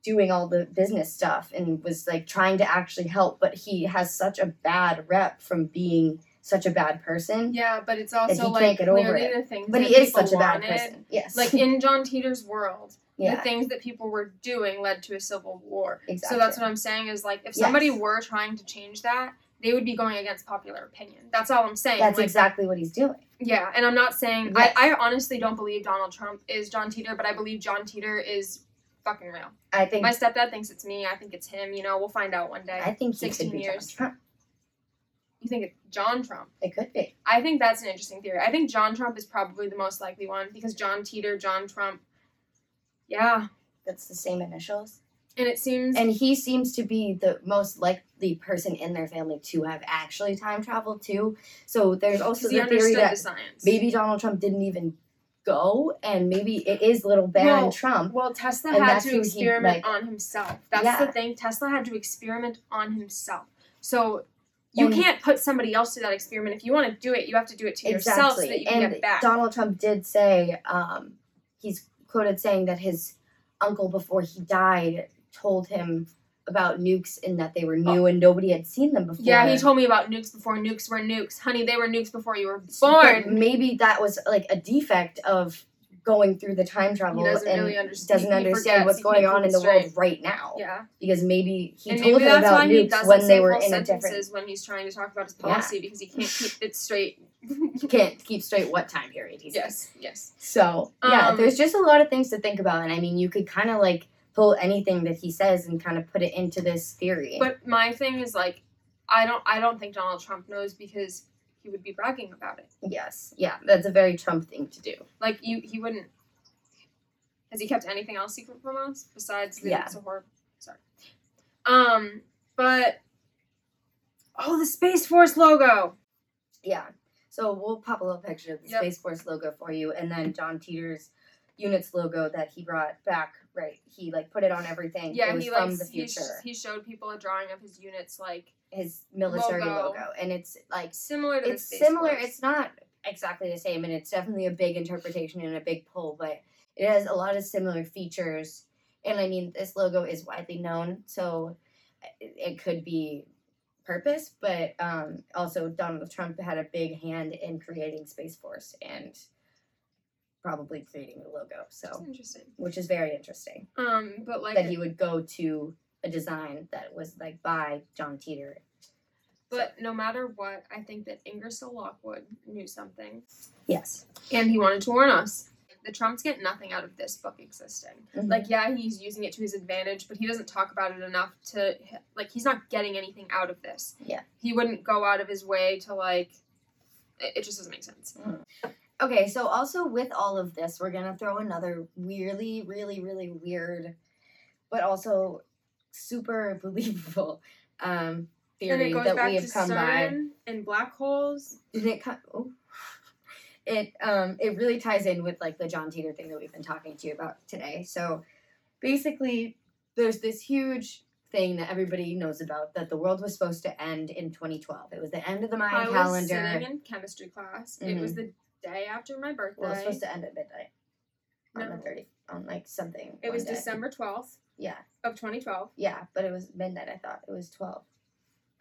doing all the business stuff and was like trying to actually help but he has such a bad rep from being such a bad person Yeah, but it's also can't like get over clearly it. the things but that he is such a bad wanted, person yes Like in John Titor's world, the things that people were doing led to a civil war. exactly So that's what I'm saying is like if somebody Yes. were trying to change that, they would be going against popular opinion. That's all I'm saying. that's like, exactly what he's doing Yeah, and I'm not saying Yes. I, I honestly don't believe Donald Trump is John Titor, but I believe John Titor is fucking real. i think My stepdad thinks it's me. I think it's him. You know, we'll find out one day. i think he 16 could be years. Donald Trump. You think it's John Trump? it could be I think that's an interesting theory. I think John Trump is probably the most likely one because John Titor, John Trump. Yeah, that's the same initials and it seems and he seems to be the most likely person in their family to have actually time traveled too so there's also the theory that the science. maybe donald trump didn't even go and maybe it is little Barron Well, trump Well, Tesla had to who he, experiment like- on himself. That's Yeah. the thing. Tesla had to experiment on himself. So you And- can't put somebody else to that experiment. If you want to do it, you have to do it to yourself so that you can and get back. Donald Trump did say, um, he's quoted saying that his uncle before he died told him about nukes and that they were new and nobody had seen them before. Oh. yeah, he told me about nukes before nukes were nukes. Honey, they were nukes before you were But born. maybe that was like a defect of going through the time travel doesn't and really understand. doesn't understand what's going on in the straight. world right now. Yeah, Because maybe he and told maybe him about nukes when they were in a different sentences when he's trying to talk about his Yeah. policy because he can't keep it straight. can't keep straight what time period he's in. yes, yes. So yeah, Um, there's just a lot of things to think about, and I mean, you could kind of like pull anything that he says and kind of put it into this theory. But my thing is like, I don't, I don't think Donald Trump knows because he would be bragging about it. yes, yeah, that's a very Trump thing to do. Like you, he wouldn't. Has he kept anything else secret from us besides that Yeah. it's a horror? Sorry. Um, but oh, the Space Force logo. Yeah. So we'll pop a little picture of the Yep. Space Force logo for you, and then John Titor's units logo that he brought back. Right, he like put it on everything. Yeah, it was he from like the he, sh- future. he showed people a drawing of his units like His military Logo. logo, and it's like similar to the it's Space similar. Force. It's not exactly the same, and it's definitely a big interpretation and a big pull, but it has a lot of similar features. And I mean, this logo is widely known, so it, it could be purpose, but um, also Donald Trump had a big hand in creating Space Force and probably creating the logo. So, interesting. which is very interesting Um, but like, that he would go to a design that was like by John Titor. but no matter what, I think that Ingersoll Lockwood knew something, Yes. and he wanted to warn us. the Trumps get nothing out of this book existing. Mhm. Like, yeah, he's using it to his advantage, but he doesn't talk about it enough to like. He's not getting anything out of this. Yeah. he wouldn't go out of his way to like. It, it just doesn't make sense. Okay, so also with all of this, we're gonna throw another really, really, really weird, but also super believable um, theory that back we to have come by. CERN and black holes. And it co- oh. it um it really ties in with like the John Titor thing that we've been talking to you about today. So basically, there's this huge thing that everybody knows about that the world was supposed to end in 2012. It was the end of the Mayan I was calendar. sitting in chemistry class. It was the day after my birthday. Well, it was supposed to end at midnight on No. the 30th, on like something. it was day. December twelfth Yeah, of 2012. yeah, but it was midnight. I thought it was 12.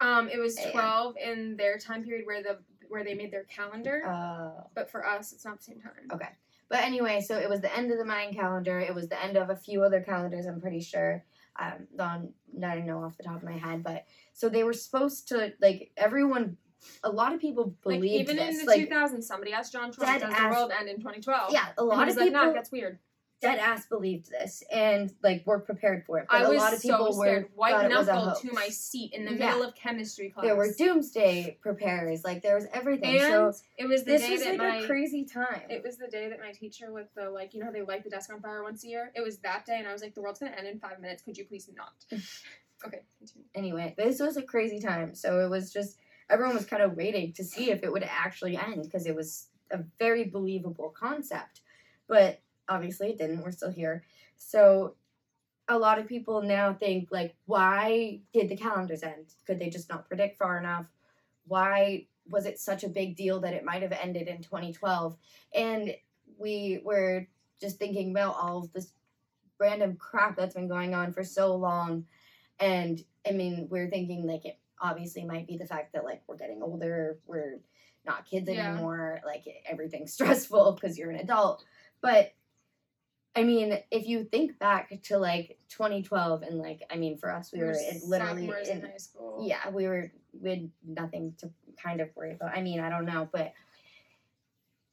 Um, it was AM. 12 in their time period where the where they made their calendar, Uh, but for us, it's not the same time. Okay. But anyway, so it was the end of the Mayan calendar. It was the end of a few other calendars, I'm pretty sure. Um, on, I don't know off the top of my head, but so they were supposed to like everyone. A lot of people Like believed even this. in the like 2000s, somebody asked John Trump, dead "Does ass- the world end in 2012?" yeah, a lot of like, people "Nah, that's weird." dead ass believed this and like were prepared for it. But I a was lot of people so were scared. White thought it was a knuckle to my seat in the Yeah. middle of chemistry class. There were doomsday preparers. Like there was everything. and so it was the this day was that like my a crazy time. It was the day that my teacher with the like you know how they light the desk on fire once a year. It was that day, and I was like, "The world's gonna end in five minutes. Could you please not?" okay, continue. anyway, this was a crazy time. So it was just everyone was kind of waiting to see if it would actually end because it was a very believable concept. But obviously it didn't. We're still here. So a lot of people now think like why did the calendars end? Could they just not predict far enough? Why was it such a big deal that it might have ended in 2012? And we were just thinking about all of this random crap that's been going on for so long and I mean, we're thinking like it obviously might be the fact that like we're getting older, we're not kids Yeah. anymore, like everything's stressful because you're an adult. But I mean, if you think back to like 2012 and like I mean, for us, we were literally in, in high school. yeah, we were we had nothing to kind of worry about. I mean, I don't know, but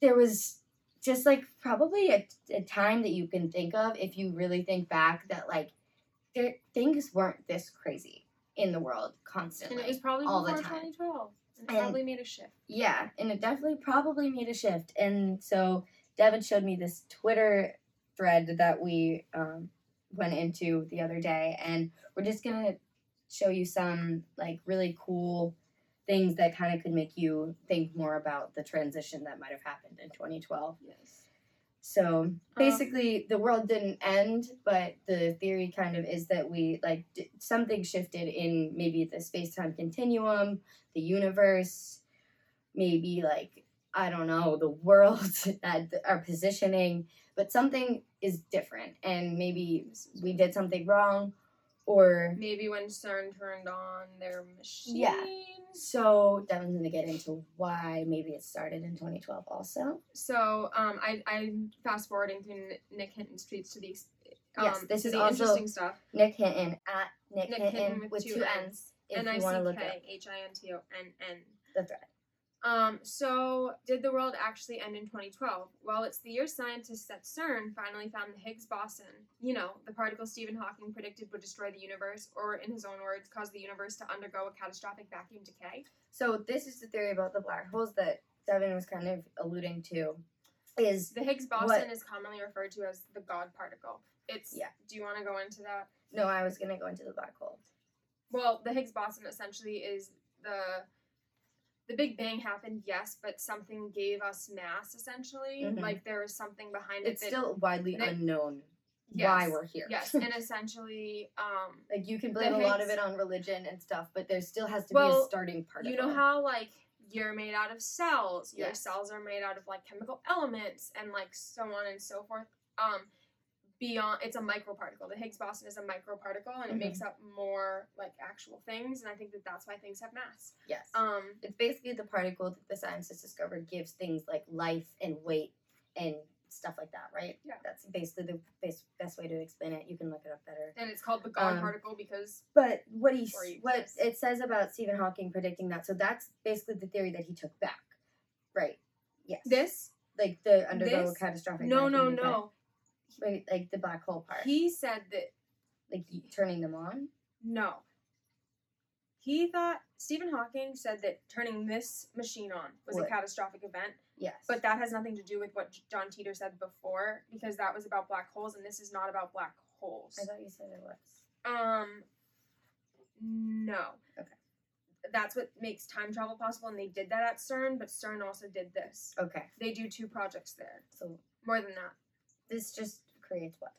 there was just like probably a, a time that you can think of if you really think back that like there things weren't this crazy in the world constantly. and it was probably all the before time. 2012. And it And- probably made a shift. Yeah, and it definitely probably made a shift. And so Devin showed me this Twitter thread that we um, went into the other day, and we're just gonna show you some like really cool things that kind of could make you think more about the transition that might have happened in 2012. Yes. So uh-huh. basically, the world didn't end, but the theory kind of is that we like d- something shifted in maybe the space time continuum, the universe, maybe like I don't know the world that th- our positioning, but something is different, and maybe we did something wrong, or Maybe when CERN turned on their machine. Yeah. so Devin's gonna get into why maybe it started in 2012 also. So um, I I'm fast forwarding through Nick Hinton's tweets to the um, Yes, this is the also- interesting stuff. Nick Hinton at Nick, Nick Hinton, Hinton with, two N's. If N I you want to look it up. K H I N T O N N. the thread. Um, so, did the world actually end in 2012? Well, it's the year scientists at CERN finally found the Higgs boson, you know, the particle Stephen Hawking predicted would destroy the universe, or in his own words, cause the universe to undergo a catastrophic vacuum decay. So this is the theory about the black holes that Devin was kind of alluding to. Is The Higgs boson What- is commonly referred to as the God particle. It's, Yeah. do you want to go into that? no, I was gonna go into the black hole. Well, the Higgs boson essentially is the the Big Bang happened, yes, but something gave us mass. Essentially, Mhm. like there was something behind It's it. that, still widely that- unknown yes, why we're here. Yes, and essentially, um, like you can blame a lot of it on religion and stuff, but there still has to be a starting part. you know it. how like you're made out of cells. Your Yes. cells are made out of like chemical elements and like so on and so forth. Um, beyond it's a microparticle. The Higgs boson is a microparticle, and it Mhm. makes up more like actual things. And I think that that's why things have mass. Yes. Um, it's basically the particle that the scientists discovered gives things like life and weight and stuff like that, right? Yeah. That's basically the best, best way to explain it. You can look it up better. and it's called the God Um, particle because But what he what it says about Stephen Hawking predicting that, so that's basically the theory that he took back, right? Yes. this like the undergo This- catastrophic. No, no, no. Wait, like the black hole part. He said that like y- turning them on. no. He thought Stephen Hawking said that turning this machine on was a catastrophic event, Yes. but that has nothing to do with what John Titor said before because that was about black holes and this is not about black holes. I thought you said it was. Um, no. Okay. That's what makes time travel possible, and they did that at CERN, but CERN also did this. Okay. They do two projects there. So More than that. This just creates what?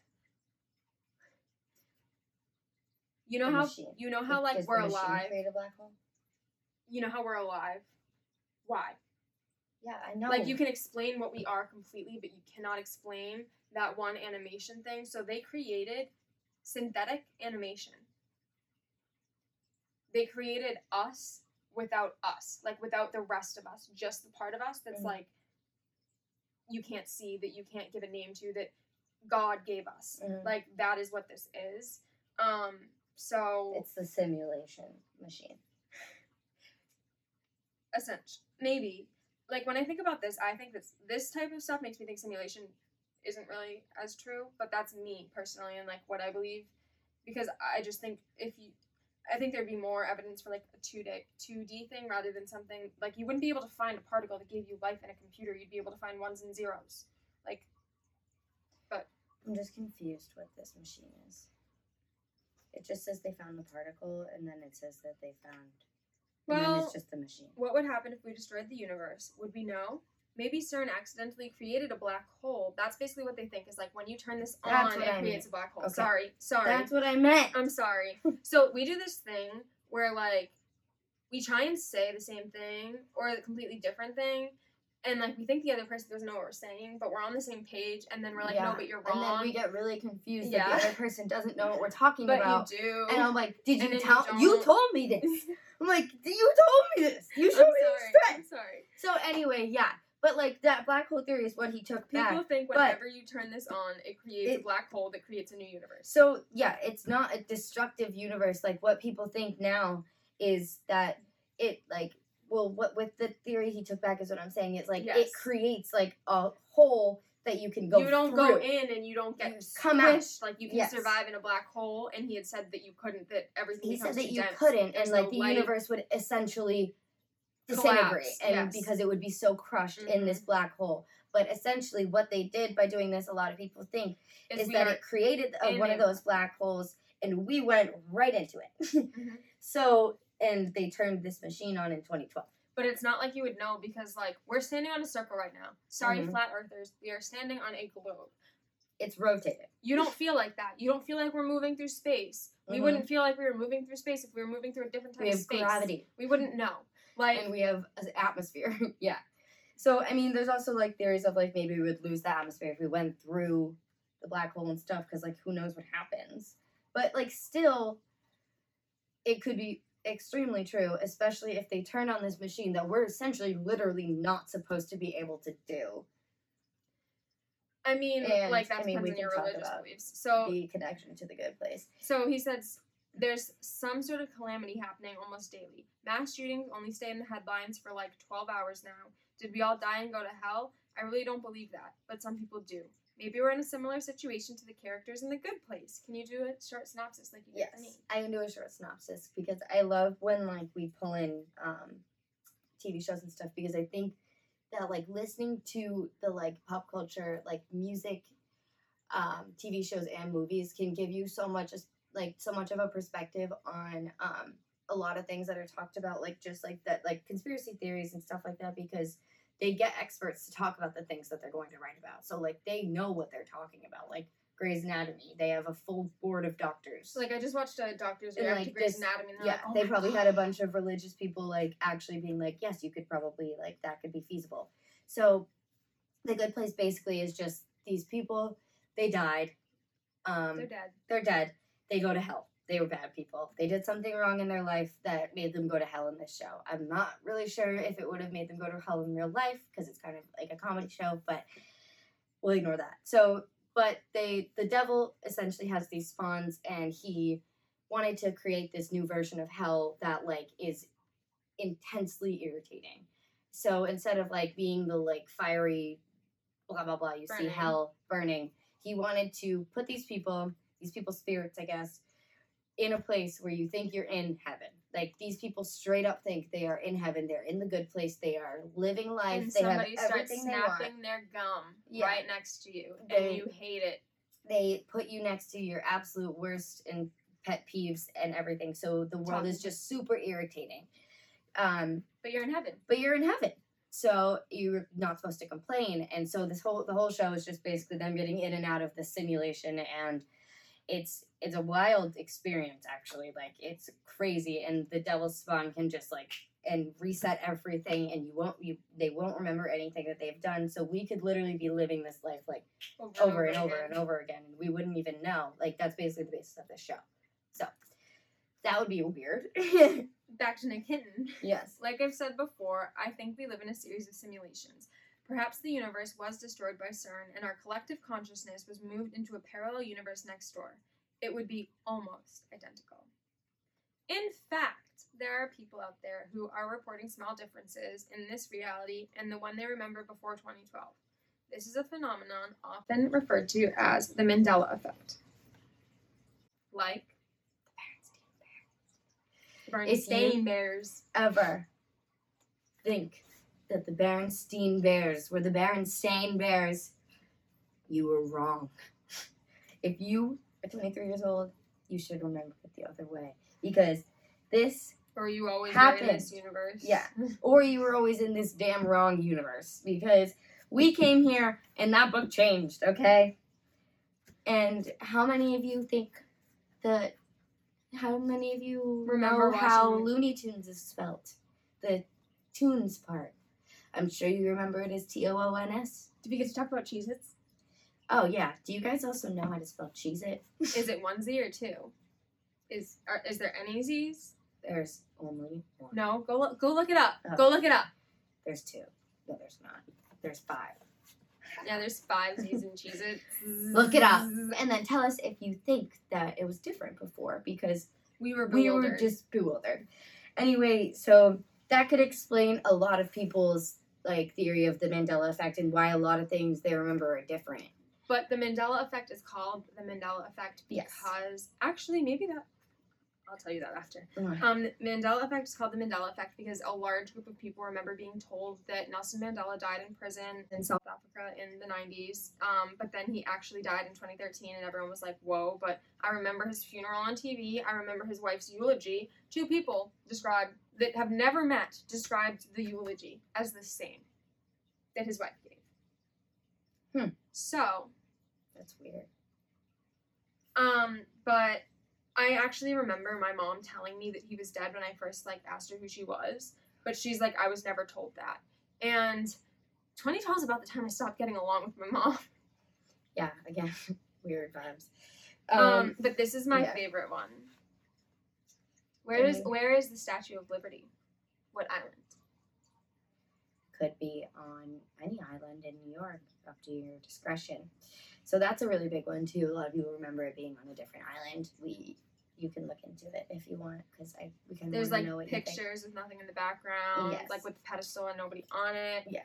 You know A how machine. you know how like Does we're machine alive. Create a black hole. You know how we're alive. Why? Yeah, I know. Like you can explain what we are completely, but you cannot explain that one animation thing. So they created synthetic animation. They created us without us, like without the rest of us, just the part of us that's Mhm. like you can't see, that you can't give a name to, that God gave us. Mhm. Like that is what this is. Um so It's the simulation machine. essential maybe like when i think about this i think that this type of stuff makes me think simulation isn't really as true but that's me personally and like what i believe because i just think if you i think there'd be more evidence for like a 2d 2d thing rather than something like you wouldn't be able to find a particle that gave you life in a computer you'd be able to find ones and zeros like but I'm just confused what this machine is. It just says they found the particle, and then it says that they found. Well- it's just the machine. what would happen if we destroyed the universe would we know maybe cern accidentally created a black hole that's basically what they think is like when you turn this That's on it I creates a black hole Okay. sorry sorry That's what I meant. I'm sorry. so we do this thing where like we try and say the same thing or a completely different thing, and like we think the other person doesn't know what we're saying, but we're on the same page, and then we're like, Yeah, no, but you're wrong. And then we get really confused that the other person doesn't know what we're talking but about. you do. And I'm like, did And you then you tell? You, told me this. I'm like, you told me this. You showed me sorry. this I'm sorry. So anyway, yeah. But like that black hole theory is what he took People back. think but- whenever you turn this on, it creates a black hole that creates a new universe. So yeah, it's not a destructive universe like what people think now is that it like well what with the theory he took back is what I'm saying is like it creates like a hole that you can go you don't through. go in and you don't You get come out. Like you can Yes. survive in a black hole, and he had said that you couldn't. That everything He said that you dense. couldn't There's and like no the light. universe would essentially Collapse, and yes. because it would be so crushed in this Mhm. black hole. But essentially what they did by doing this a lot of people think Is is that it created a, one of those black holes and we went right into it. Mhm. So and they turned this machine on in 2012. But it's not like you would know because, like, we're standing on a circle right now. Sorry, Mhm. flat earthers. We are standing on a globe. It's rotated. You don't feel like that. You don't feel like we're moving through space. We Mhm. wouldn't feel like we were moving through space if we were moving through a different type We of have space. gravity We wouldn't know. Like, and we have an atmosphere. yeah. So I mean, there's also like theories of like maybe we would lose the atmosphere if we went through the black hole and stuff because like who knows what happens. But like still, it could be extremely true, especially if they turn on this machine that we're essentially literally not supposed to be able to do. I mean, And, like that I mean, depends on your religious beliefs. So, The connection to the good place. so he says there's some sort of calamity happening almost daily. Mass shootings only stay in the headlines for like 12 hours now. Did we all die and go to hell? I really don't believe that, but some people do. Maybe we're in a similar situation to the characters in The Good Place. Can you do a short synopsis like you did for me? Yes, I can do a short synopsis because I love when like we pull in um, TV shows and stuff because I think that like listening to the like pop culture, like music, um, TV shows and movies can give you so much like so much of a perspective on um, a lot of things that are talked about, like just like that, like conspiracy theories and stuff like that because they get experts to talk about the things that they're going to write about. So like they know what they're talking about, like. Grey's Anatomy. They have a full board of doctors. So, like I just watched a doctor's And, react like, to Grey's this- Anatomy, and yeah, like, oh they probably God. had a bunch of religious people like actually being like, yes, you could probably like that could be feasible. So, the good place basically is just these people. They died. Um, They're dead. they're dead. They go to hell. They were bad people. They did something wrong in their life that made them go to hell in this show. I'm not really sure if it would have made them go to hell in real life because it's kind of like a comedy show, but we'll ignore that. So, but they, the devil essentially has these spawns, and he wanted to create this new version of hell that like is intensely irritating. So instead of like being the like fiery blah blah blah. You see hell burning. He wanted to put these people, these people's spirits, I guess, in a place where you think you're in heaven. Like these people straight up think they are in heaven. They're in the good place. They are living life. and they have somebody starts everything snapping their gum Yeah. right next to you, They- and you hate it. They put you next to your absolute worst and pet peeves and everything. So the world is just super irritating. Um, But you're in heaven. but you're in heaven so you're not supposed to complain and so this whole the whole show is just basically them getting in and out of the simulation and it's it's a wild experience actually like it's crazy and the devil's spawn can just like and reset everything and you won't you they won't remember anything that they've done so we could literally be living this life like Over, over and over again. and over again and we wouldn't even know like that's basically the basis of this show so that would be weird Back to Nick Hinton. yes Like I've said before, I think we live in a series of simulations. Perhaps the universe was destroyed by CERN and our collective consciousness was moved into a parallel universe next door. It would be almost identical. In fact, there are people out there who are reporting small differences in this reality and the one they remember before 2012. This is a phenomenon often referred to as the Mandela effect. Like the Bernstein Bears. If Bernstein Bears. ever think that the Berenstein Bears were the Berenstain Bears, you were wrong. If you are 23 years old, you should remember it the other way. Because this, Or you always were in this Happened. universe. Yeah. or you were always in this damn wrong universe. Because we came here and that book changed, okay? And how many of you think that, how many of you Remember how Looney Tunes is spelt? The tunes part. I'm sure you remember it as T O O N S. Did we get to talk about Cheez Its? Oh, yeah. Do you guys also know how to spell Cheez It? Is it one Z or two? Is are, is there any Z's? There's only one. No, go look, go look it up. Oh. Go look it up. There's two. No, there's not. There's five. Yeah, there's five Z's in Cheez Its. Look it up. And then tell us if you think that it was different before because We were we were just bewildered. Anyway, so that could explain a lot of people's like theory of the Mandela effect and why a lot of things they remember are different. But the Mandela effect is called the Mandela effect Yes. because actually maybe that I'll tell you that after. Um, the Mandela effect is called the Mandela effect because a large group of people remember being told that Nelson Mandela died in prison in South Africa in the 90s. Um, but then he actually died in 2013, and everyone was like, "Whoa!" But I remember his funeral on TV. I remember his wife's eulogy. Two people described that have never met described the eulogy as the same that his wife gave. Hmm. So That's weird. um, but I actually remember my mom telling me that he was dead when I first like asked her who she was, but she's like, I was never told that. And 2012 is about the time I stopped getting along with my mom. Yeah, again, weird vibes. Um, Um, but this is my yeah. favorite one. Where is where is the Statue of Liberty? What island? could be on any island in New York, up to your discretion. So that's a really big one too. A lot of people remember it being on a different island. We you can look into it if you want because I we of There's like to know what pictures with nothing in the background, Yes. like with the pedestal and nobody on it. Yeah,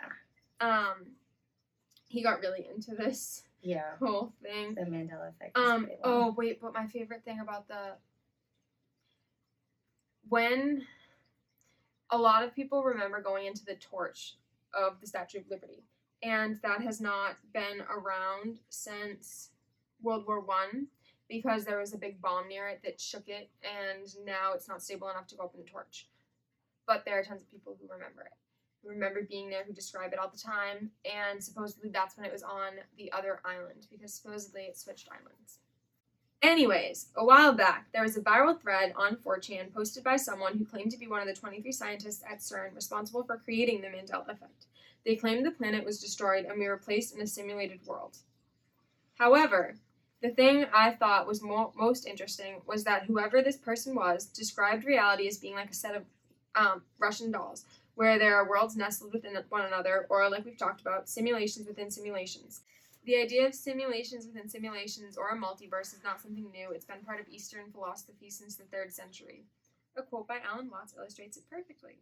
Um, he got really into this yeah. whole thing. The Mandela effect. Um. Oh wait, but my favorite thing about the when a lot of people remember going into the torch of the Statue of Liberty, and that has not been around since World War One because there was a big bomb near it that shook it, and now it's not stable enough to go up in the torch. But there are tons of people who remember it, who remember being there, who describe it all the time, and supposedly that's when it was on the other island because supposedly it switched islands. Anyways, a while back, there was a viral thread on 4chan posted by someone who claimed to be one of the 23 scientists at CERN responsible for creating the Mandela effect. They claimed the planet was destroyed and we were placed in a simulated world. However, the thing I thought was mo- most interesting was that whoever this person was described reality as being like a set of um, Russian dolls, where there are worlds nestled within one another, or like we've talked about, simulations within simulations. The idea of simulations within simulations or a multiverse is not something new. It's been part of Eastern philosophy since the 3rd century. A quote by Alan Watts illustrates it perfectly.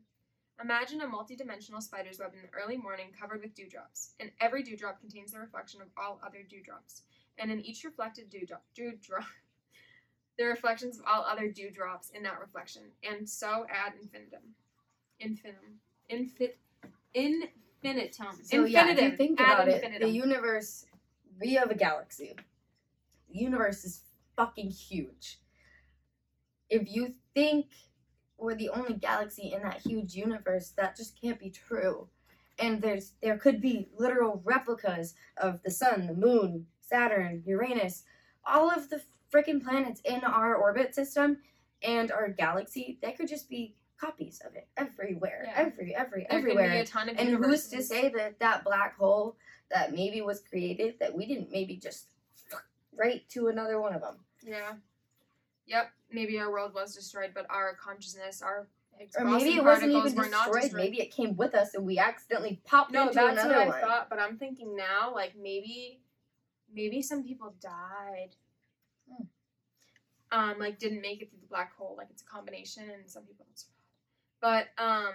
Imagine a multi-dimensional spider's web in the early morning covered with dewdrops, and every dewdrop contains the reflection of all other dewdrops. And in each reflected dewdrop, dewdrop the reflections of all other dewdrops in that reflection, and so ad infinitum. Infinitum. Infit infinitum. So yeah, if you Infinitum. think about it, the universe, we have a galaxy. The universe is fucking huge. If you think we're the only galaxy in that huge universe, that just can't be true. And there's there could be literal replicas of the sun, the moon, Saturn, Uranus, all of the freaking planets in our orbit system and our galaxy. They could just be copies of it everywhere, Yeah. every, every, There could everywhere. be a ton of And who's to say that that black hole that maybe was created that we didn't maybe just right to another one of them, Yeah. Yep. Maybe our world was destroyed, but our consciousness, our or maybe it wasn't even destroyed. Maybe it came with us and we accidentally popped no, into that's another what I thought. But I'm thinking now, like maybe, maybe some people died. Hmm. Um, like didn't make it through the black hole. Like it's a combination, and some people. But um,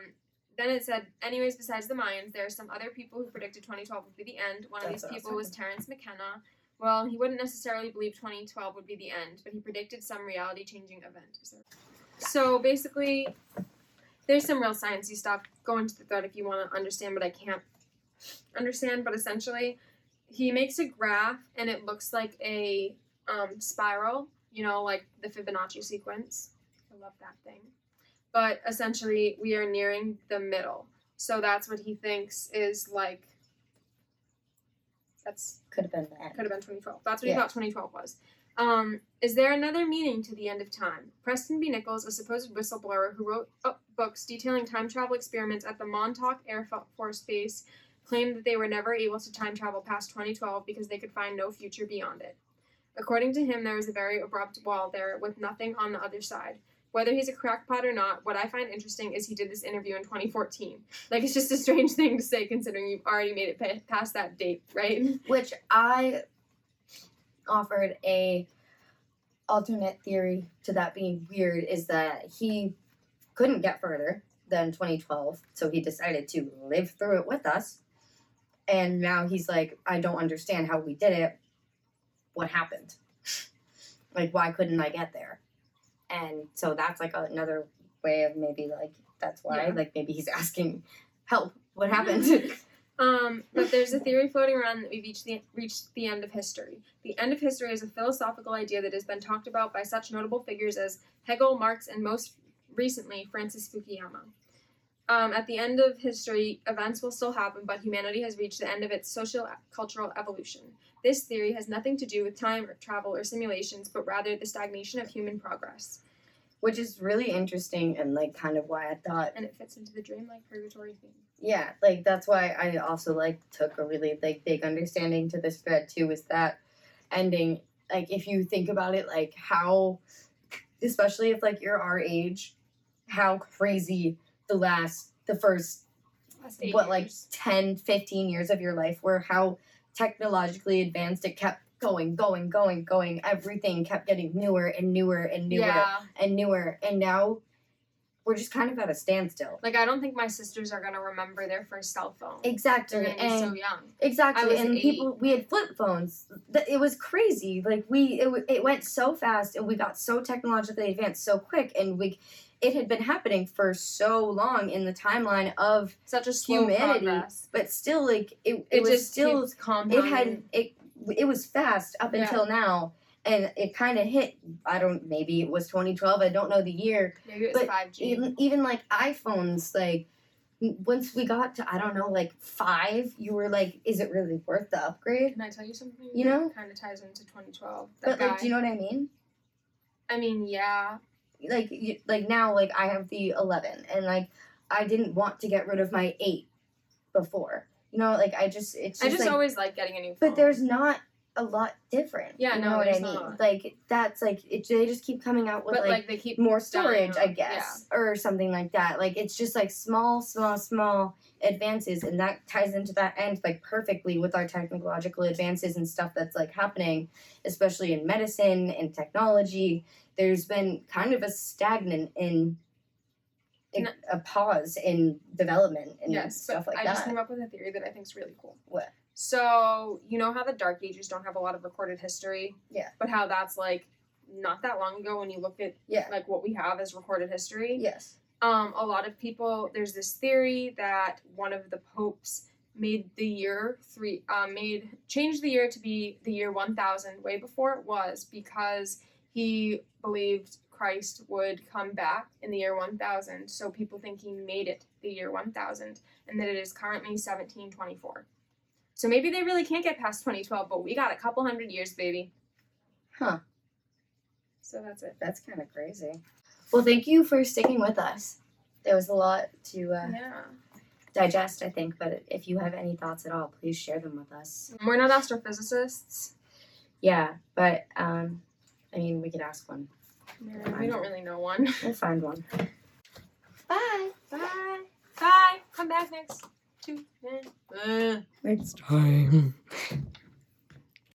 then it said, anyways, besides the Mayans, there are some other people who predicted 2012 would be the end. One of these people was Terence McKenna. Well, he wouldn't necessarily believe 2012 would be the end, but he predicted some reality-changing event. Is there- So basically, there's some real sciencey stuff. Go into the thread if you want to understand, but I can't understand. But essentially, he makes a graph, and it looks like a um, spiral. You know, like the Fibonacci sequence. I love that thing. But essentially, we are nearing the middle. So that's what he thinks is like. That's Could have been that. could have been 2012. That's what Yeah. he thought 2012 was. Um, is there another meaning to the end of time? Preston B. Nichols, a supposed whistleblower who wrote uh, books detailing time travel experiments at the Montauk Air Force Base, claimed that they were never able to time travel past 2012 because they could find no future beyond it. According to him, there was a very abrupt wall there with nothing on the other side. Whether he's a crackpot or not, what I find interesting is he did this interview in 2014. Like, it's just a strange thing to say considering you've already made it past that date, right? Which I offered a alternate theory to that being weird is that he couldn't get further than 2012, so he decided to live through it with us. And now he's like, I don't understand how we did it. What happened? Like, why couldn't I get there? And so that's like another way of maybe like that's why Yeah. like maybe he's asking help. What happened? Um, but there's a theory floating around that we've reached the, reached the end of history. The end of history is a philosophical idea that has been talked about by such notable figures as Hegel, Marx, and most recently Francis Fukuyama. Um, at the end of history, events will still happen, but humanity has reached the end of its social cultural evolution. This theory has nothing to do with time or travel or simulations, but rather the stagnation of human progress. Which is really interesting and like kind of why I thought And it fits into the dreamlike purgatory theme. yeah like that's why i also like took a really like big understanding to this thread too is that ending like if you think about it like how especially if like you're our age how crazy the last the first Last what like years. 10 15 years of your life were how technologically advanced it kept going going going going everything kept getting newer and newer and newer yeah. and newer and now we're just kind of at a standstill Like I don't think my sisters are gonna remember their first cell phone. exactly They're gonna be and so young. Exactly, and eight. people we had flip phones. It was crazy. Like we, it, it went so fast, and we got so technologically advanced so quick, and we, it had been happening for so long in the timeline of, Such a slow humanity, progress. but still, like it, it, It, was still, keeps it had it, it was fast up Yeah. until now, and it kind of hit. I don't, maybe it was 2012. I don't know the year, Maybe it was five G. even even like iPhones, like once we got to I don't know like five, you were like, is it really worth the upgrade? Can I tell you something? You know? kind of ties into 2012. That But like, do you know what I mean? I mean, yeah. Like, you, like now, like I have the eleven, and like I didn't want to get rid of my eight before. You know, like I just it's just, I just like, always like getting a new phone. but there's not a lot different. Yeah, you no, know what I mean. not. Like that's like it. They just keep coming out with But like, like, they keep more storage, I guess, or something like that. Like it's just like small, small, small advances, and that ties into that end like perfectly with our technological advances and stuff that's like happening, especially in medicine and technology. There's been kind of a stagnant in a, a pause in development and yes, stuff like I just came up with a theory that I think is really cool. What? So you know how the Dark Ages don't have a lot of recorded history. Yeah. But how that's like not that long ago when you look at Yeah. like what we have as recorded history. Yes. Um, a lot of people there's this theory that one of the popes made the year three um, made changed the year to be the year 1000 way before it was because he believed Christ would come back in the year 1000 so people think he made it the year 1000 and that it is currently 1724 so maybe they really can't get past 2012 but we got a couple hundred years baby Huh. so that's it That's kind of crazy. Well, thank you for sticking with us. There was a lot to uh, yeah digest, I think, but if you have any thoughts at all, please share them with us. we're not astrophysicists Yeah, but um, I mean, we could ask one. we don't really know one We'll find one. Bye. Bye. Bye. Come back next two minutes. Next time.